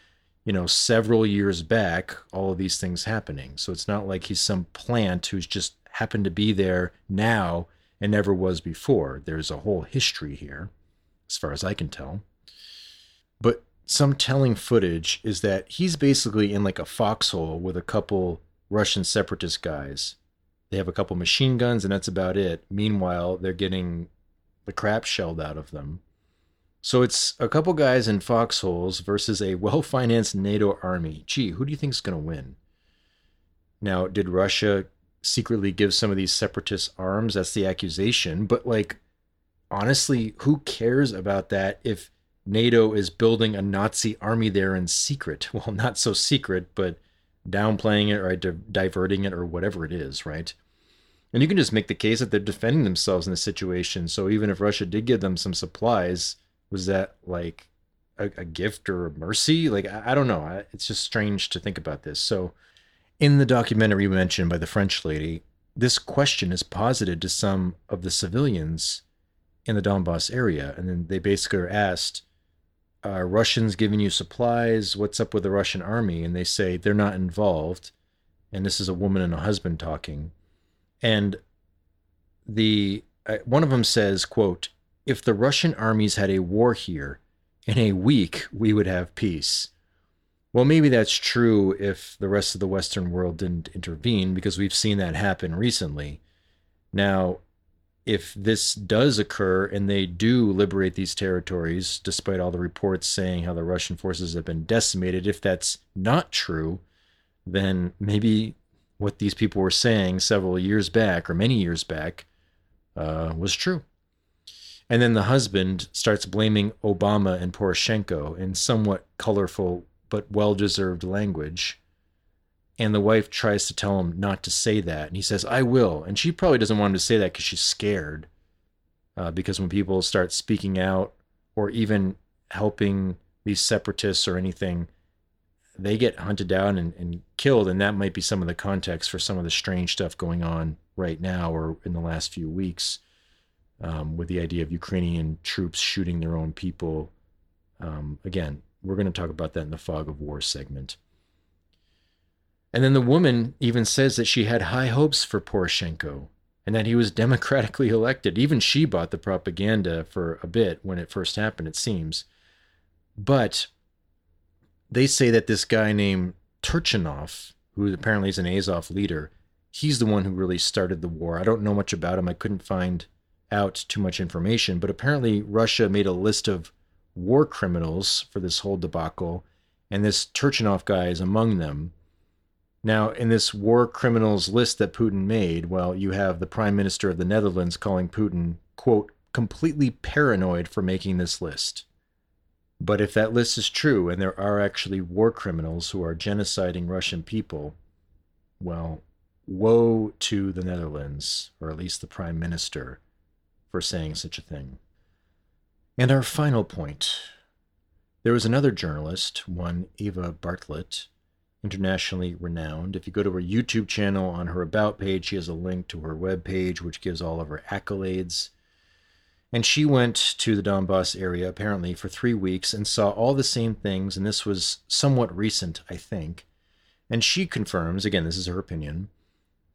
you know, several years back, all of these things happening. So it's not like he's some plant who's just happened to be there now and never was before. There's a whole history here, as far as I can tell. But some telling footage is that he's basically in like a foxhole with a couple Russian separatist guys. They have a couple machine guns, and that's about it. Meanwhile, they're getting the crap shelled out of them. So it's a couple guys in foxholes versus a well financed NATO army. Gee, who do you think is going to win? Now, did Russia secretly give some of these separatists arms. That's the accusation. But like, honestly, who cares about that if NATO is building a Nazi army there in secret? Well, not so secret, but downplaying it or di- diverting it or whatever it is, right? And you can just make the case that they're defending themselves in this situation. So even if Russia did give them some supplies, was that like a, a gift or a mercy? Like, I, I don't know. It's just strange to think about this. So, in the documentary mentioned by the French lady, this question is posited to some of the civilians in the Donbass area. And then they basically are asked, Are Russians giving you supplies? What's up with the Russian army? And they say they're not involved. And this is a woman and a husband talking. And the uh, one of them says, quote, if the Russian armies had a war here, in a week we would have peace. Well, maybe that's true if the rest of the Western world didn't intervene, because we've seen that happen recently. Now, if this does occur and they do liberate these territories, despite all the reports saying how the Russian forces have been decimated, if that's not true, then maybe what these people were saying several years back or many years back uh, was true. And then the husband starts blaming Obama and Poroshenko in somewhat colorful but well deserved language. And the wife tries to tell him not to say that. And he says, I will. And she probably doesn't want him to say that because she's scared. Uh, because when people start speaking out or even helping these separatists or anything, they get hunted down and, and killed. And that might be some of the context for some of the strange stuff going on right now or in the last few weeks um, with the idea of Ukrainian troops shooting their own people. Um, again, we're going to talk about that in the fog of war segment. And then the woman even says that she had high hopes for Poroshenko and that he was democratically elected. Even she bought the propaganda for a bit when it first happened, it seems. But they say that this guy named Turchinov, who apparently is an Azov leader, he's the one who really started the war. I don't know much about him. I couldn't find out too much information, but apparently Russia made a list of war criminals for this whole debacle, and this Turchinov guy is among them. Now, in this war criminals list that Putin made, well, you have the Prime Minister of the Netherlands calling Putin, quote, completely paranoid for making this list. But if that list is true and there are actually war criminals who are genociding Russian people, well, woe to the Netherlands, or at least the Prime Minister, for saying such a thing. And our final point there was another journalist, one Eva Bartlett, internationally renowned. If you go to her YouTube channel on her About page, she has a link to her web page, which gives all of her accolades. And she went to the Donbass area apparently for three weeks and saw all the same things. And this was somewhat recent, I think. And she confirms, again, this is her opinion,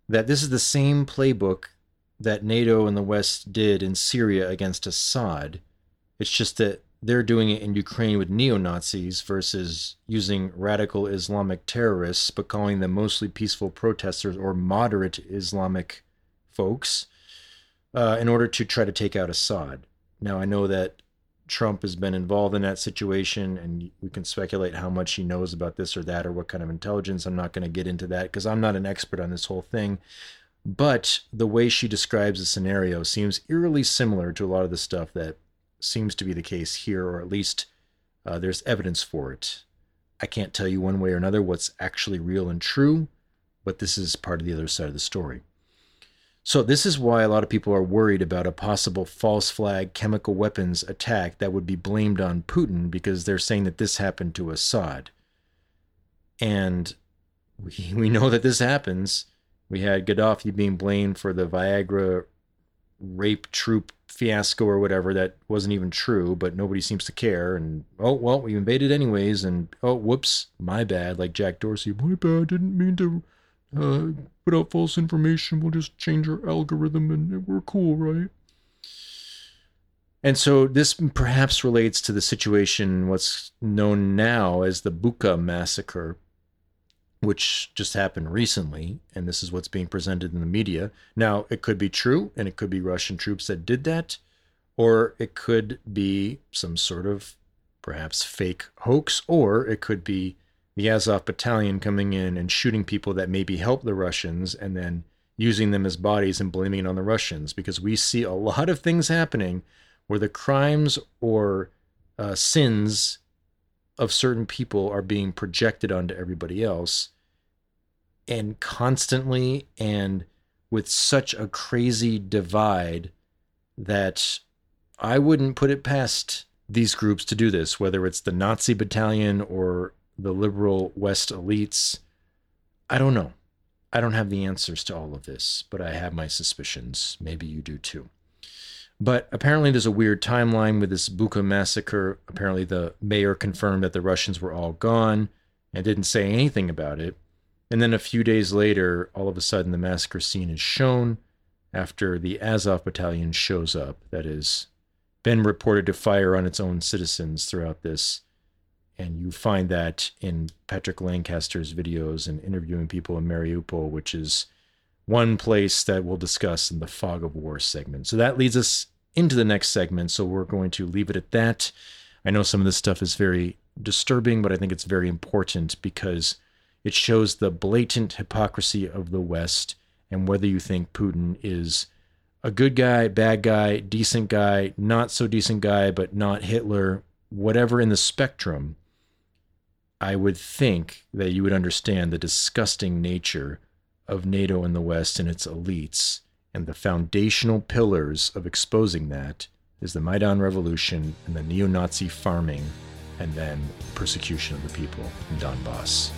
that this is the same playbook that NATO and the West did in Syria against Assad it's just that they're doing it in Ukraine with neo Nazis versus using radical Islamic terrorists, but calling them mostly peaceful protesters or moderate Islamic folks uh, in order to try to take out Assad. Now, I know that Trump has been involved in that situation, and we can speculate how much he knows about this or that or what kind of intelligence. I'm not going to get into that because I'm not an expert on this whole thing. But the way she describes the scenario seems eerily similar to a lot of the stuff that seems to be the case here, or at least uh, there's evidence for it. I can't tell you one way or another what's actually real and true, but this is part of the other side of the story. So, this is why a lot of people are worried about a possible false flag chemical weapons attack that would be blamed on Putin because they're saying that this happened to Assad. And we, we know that this happens. We had Gaddafi being blamed for the Viagra rape troop fiasco or whatever that wasn't even true, but nobody seems to care. And oh, well, we invaded anyways. And oh, whoops, my bad. Like Jack Dorsey, my bad, didn't mean to uh, put out false information. We'll just change our algorithm and we're cool, right? And so this perhaps relates to the situation, what's known now as the Bucha massacre, which just happened recently. And this is what's being presented in the media. Now, it could be true, and it could be Russian troops that did that, or it could be some sort of perhaps fake hoax, or it could be the Azov battalion coming in and shooting people that maybe help the Russians and then using them as bodies and blaming it on the Russians because we see a lot of things happening where the crimes or uh, sins of certain people are being projected onto everybody else and constantly and with such a crazy divide that I wouldn't put it past these groups to do this, whether it's the Nazi battalion or the liberal West elites. I don't know. I don't have the answers to all of this, but I have my suspicions. Maybe you do too. But apparently, there's a weird timeline with this Bucha massacre. Apparently, the mayor confirmed that the Russians were all gone and didn't say anything about it. And then a few days later, all of a sudden, the massacre scene is shown after the Azov battalion shows up, that has been reported to fire on its own citizens throughout this and you find that in Patrick Lancaster's videos and interviewing people in Mariupol, which is one place that we'll discuss in the Fog of War segment. So that leads us into the next segment. So we're going to leave it at that. I know some of this stuff is very disturbing, but I think it's very important because it shows the blatant hypocrisy of the West and whether you think Putin is a good guy, bad guy, decent guy, not so decent guy, but not Hitler, whatever in the spectrum I would think that you would understand the disgusting nature of NATO and the West and its elites, and the foundational pillars of exposing that is the Maidan Revolution and the neo Nazi farming and then persecution of the people in Donbass.